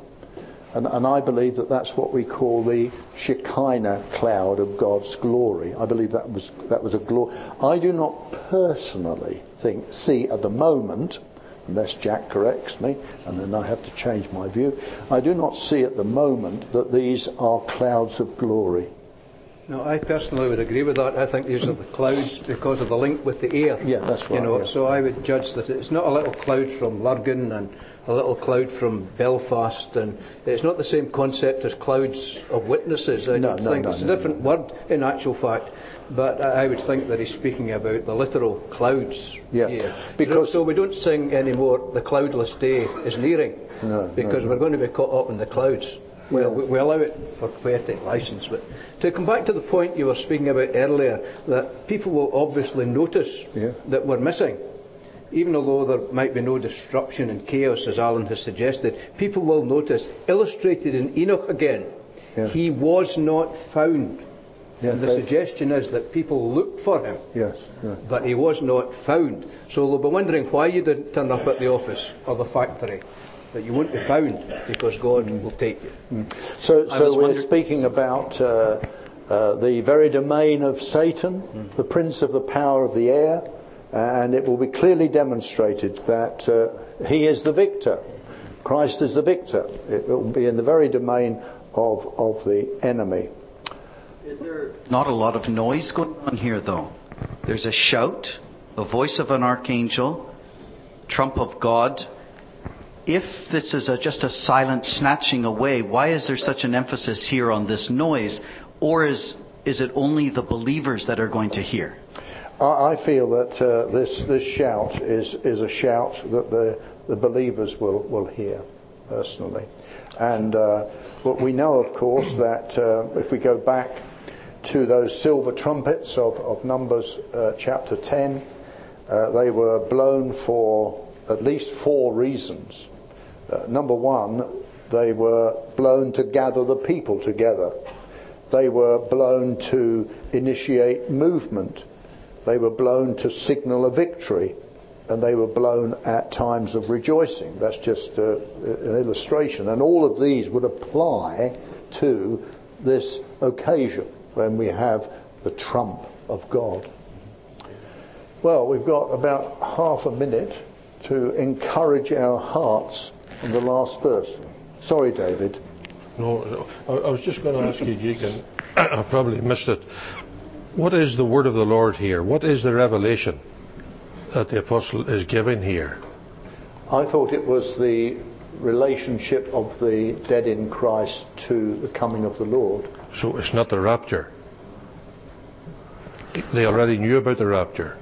And, and, I believe that that's what we call the Shekinah cloud of God's glory. I believe that was, that was a glory. I do not personally think, see at the moment, unless Jack corrects me, and then I have to change my view. I do not see at the moment that these are clouds of glory. No, I personally would agree with that. I think these are the clouds because of the link with the air. Yeah, that's right. You know, yeah. so I would judge that it's not a little cloud from Lurgan and a little cloud from Belfast, and it's not the same concept as clouds of witnesses. I no, no, think no, it's no, a different word in actual fact. But I would think that he's speaking about the literal clouds yeah. here. Because so we don't sing anymore, the cloudless day is nearing, no, because we're going to be caught up in the clouds. Well, we, we allow it for poetic license. But to come back to the point you were speaking about earlier, that people will obviously notice yeah. that we're missing. Even although there might be no disruption and chaos, as Alan has suggested, people will notice, illustrated in Enoch again, yeah. he was not found. Yeah, and the suggestion is that people looked for him, yes, yeah. but he was not found. So they'll be wondering why you didn't turn up at the office or the factory that you won't be found because God Mm. will take you. So, so we're wonder- speaking about uh, uh, the very domain of Satan, the prince of the power of the air, and it will be clearly demonstrated that uh, he is the victor. Christ is the victor. It will be in the very domain of, of the enemy. Is there not a lot of noise going on here, though? There's a shout, the voice of an archangel, trump of God. If this is a, just a silent snatching away, why is there such an emphasis here on this noise? Or is, is it only the believers that are going to hear? I, I feel that uh, this, this shout is, is a shout that the, the believers will, will hear personally. And uh, we know, of course, that uh, if we go back to those silver trumpets of, of Numbers uh, chapter 10, uh, they were blown for at least four reasons. Uh, number one, they were blown to gather the people together. They were blown to initiate movement. They were blown to signal a victory. And they were blown at times of rejoicing. That's just uh, an illustration. And all of these would apply to this occasion when we have the trump of God. Well, we've got about half a minute to encourage our hearts the last verse. Sorry, David. No, I was just going to ask you, Deacon. I probably missed it. What is the word of the Lord here? What is the revelation that the apostle is giving here? I thought it was the relationship of the dead in Christ to the coming of the Lord. So it's not the rapture. They already knew about the rapture.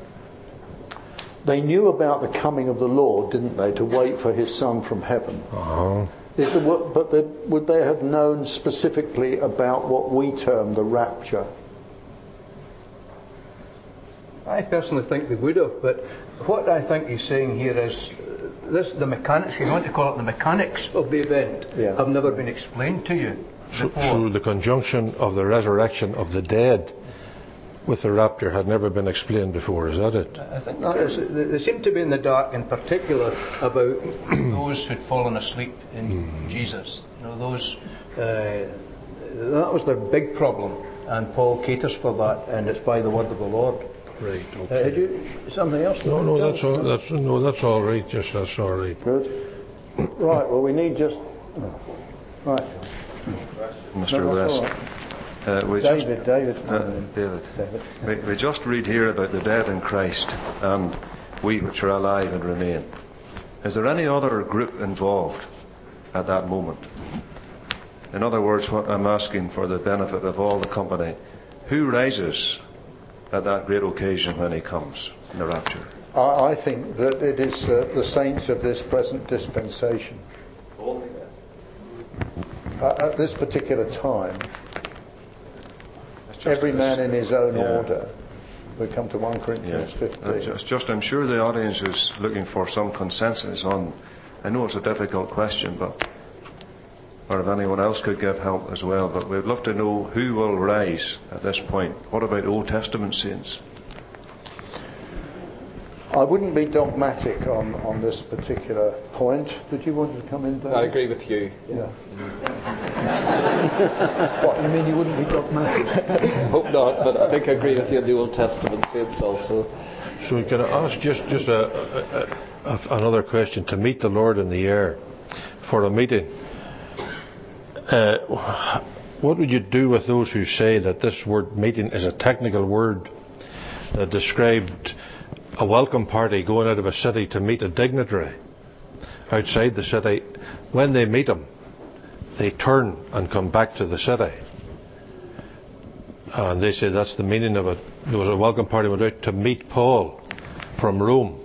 They knew about the coming of the Lord, didn't they, to wait for his Son from heaven? Uh-huh. The, but the, would they have known specifically about what we term the rapture? I personally think they would have, but what I think he's saying here is uh, this: the mechanics. You want to call it the mechanics of the event yeah. have never been explained to you. So, so the conjunction of the resurrection of the dead with the rapture had never been explained before. Is that it? I think that is. They seem to be in the dark, in particular, about those who'd fallen asleep in mm. Jesus. You know, those. Uh, that was their big problem, and Paul caters for that, and it's by the word of the Lord. Right. Okay. Uh, you, something else? No, no, that's all. That's no, that's all right. Just that's all right. Good. Right. Well, we need just. Oh, right. Mr. No, West. Uh, we David, just, David, uh, David. David. We, we just read here about the dead in Christ and we which are alive and remain. Is there any other group involved at that moment? In other words, what I'm asking for the benefit of all the company, who rises at that great occasion when he comes in the rapture? I, I think that it is uh, the saints of this present dispensation. Uh, at this particular time, every man in his own yeah. order. We come to 1 Corinthians yeah. 15. It's just, I'm sure the audience is looking for some consensus on. I know it's a difficult question, but or if anyone else could give help as well. But we'd love to know who will rise at this point. What about Old Testament saints? I wouldn't be dogmatic on, on this particular point. Did you want to come in, David? I agree with you. Yeah. what, you mean you wouldn't be dogmatic? Hope not, but I think I agree with you on the Old Testament saints also. So can I ask just, just a, a, a, another question? To meet the Lord in the air for a meeting, uh, what would you do with those who say that this word meeting is a technical word that described a welcome party going out of a city to meet a dignitary outside the city, when they meet him, they turn and come back to the city. And they say that's the meaning of it. There was a welcome party went out to meet Paul from Rome.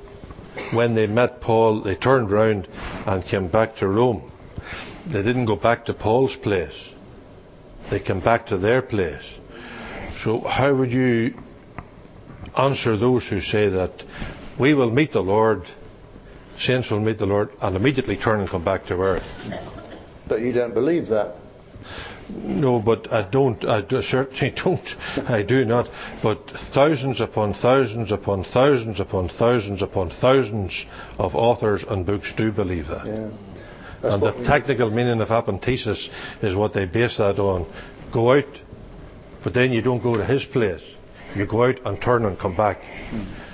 When they met Paul, they turned round and came back to Rome. They didn't go back to Paul's place. They came back to their place. So how would you answer those who say that we will meet the Lord, saints will meet the Lord, and immediately turn and come back to earth. But you don't believe that. No, but I don't. I do, certainly don't. I do not. But thousands upon thousands upon thousands upon thousands upon thousands of authors and books do believe that. Yeah. and the technical meaning of apantesis is what they base that on. Go out, but then you don't go to his place. You go out and turn and come back. Hmm.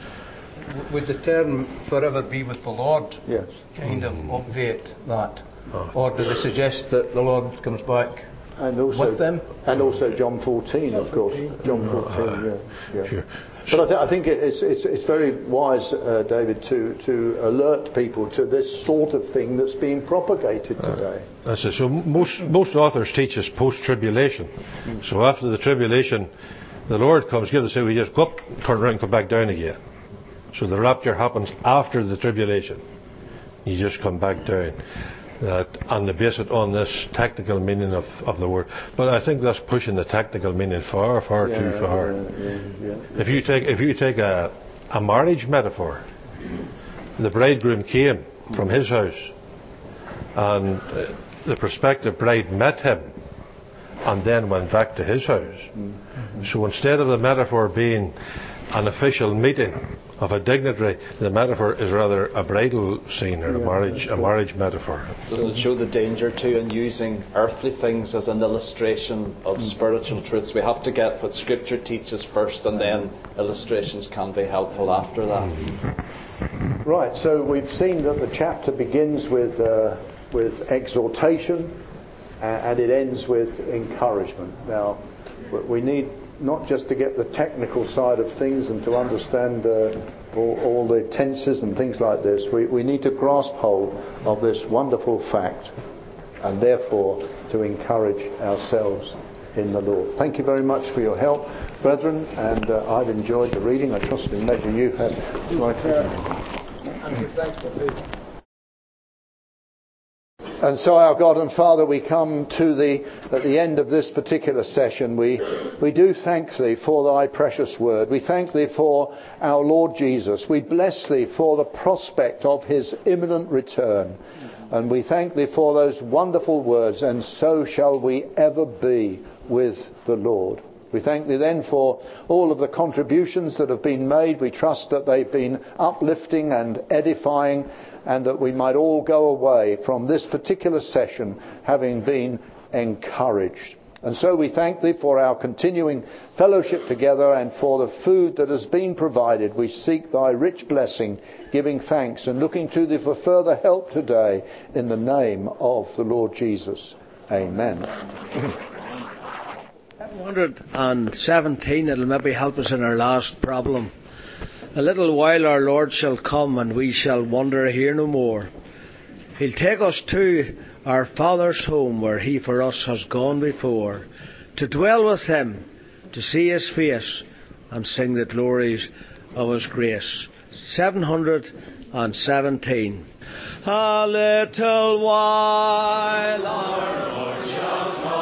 Would the term forever be with the Lord yes. kind of obviate that? Oh. Or do they suggest that the Lord comes back and also, with them? And also John 14, of course. John 14, yeah. yeah. Sure. But I, th- I, think it's, it's, it's very wise, uh, David, to, to alert people to this sort of thing that's being propagated uh, today. Uh, that's it. So most, most authors teach us post-tribulation. Mm. So after the tribulation, the Lord comes, give us, say we just go up, turn around, come back down again. So the rapture happens after the tribulation. You just come back down. That, and they base it on this technical meaning of, of the word. But I think that's pushing the technical meaning far, far yeah, too far. Yeah, yeah, if you take if you take a, a marriage metaphor, the bridegroom came from his house, and uh, the prospective bride met him and then went back to his house. Mm-hmm. So instead of the metaphor being an official meeting of a dignitary, the metaphor is rather a bridal scene or a Yeah, marriage, a marriage metaphor. Doesn't it show the danger too in using earthly things as an illustration of spiritual truths? We have to get what Scripture teaches first, and then illustrations can be helpful after that. Right, so we've seen that the chapter begins with, uh, with exhortation uh, and it ends with encouragement. Now, we need not just to get the technical side of things and to understand uh, all, all the tenses and things like this, we, we need to grasp hold of this wonderful fact and therefore to encourage ourselves in the Lord. Thank you very much for your help, brethren, and uh, I've enjoyed the reading. I trust in measure you have. And so, our God and Father, we come to the at the end of this particular session. We we do thank Thee for Thy precious word. We thank Thee for our Lord Jesus. We bless Thee for the prospect of His imminent return, and we thank Thee for those wonderful words. And so shall we ever be with the Lord. We thank Thee then for all of the contributions that have been made. We trust that they've been uplifting and edifying and that we might all go away from this particular session having been encouraged. And so we thank Thee for our continuing fellowship together and for the food that has been provided. We seek Thy rich blessing, giving thanks and looking to Thee for further help today in the name of the Lord Jesus. Amen. 117, it'll maybe help us in our last problem. A little while our Lord shall come, and we shall wander here no more. He'll take us to our Father's home, where He for us has gone before, to dwell with Him, to see His face, and sing the glories of His grace. 717. A little while our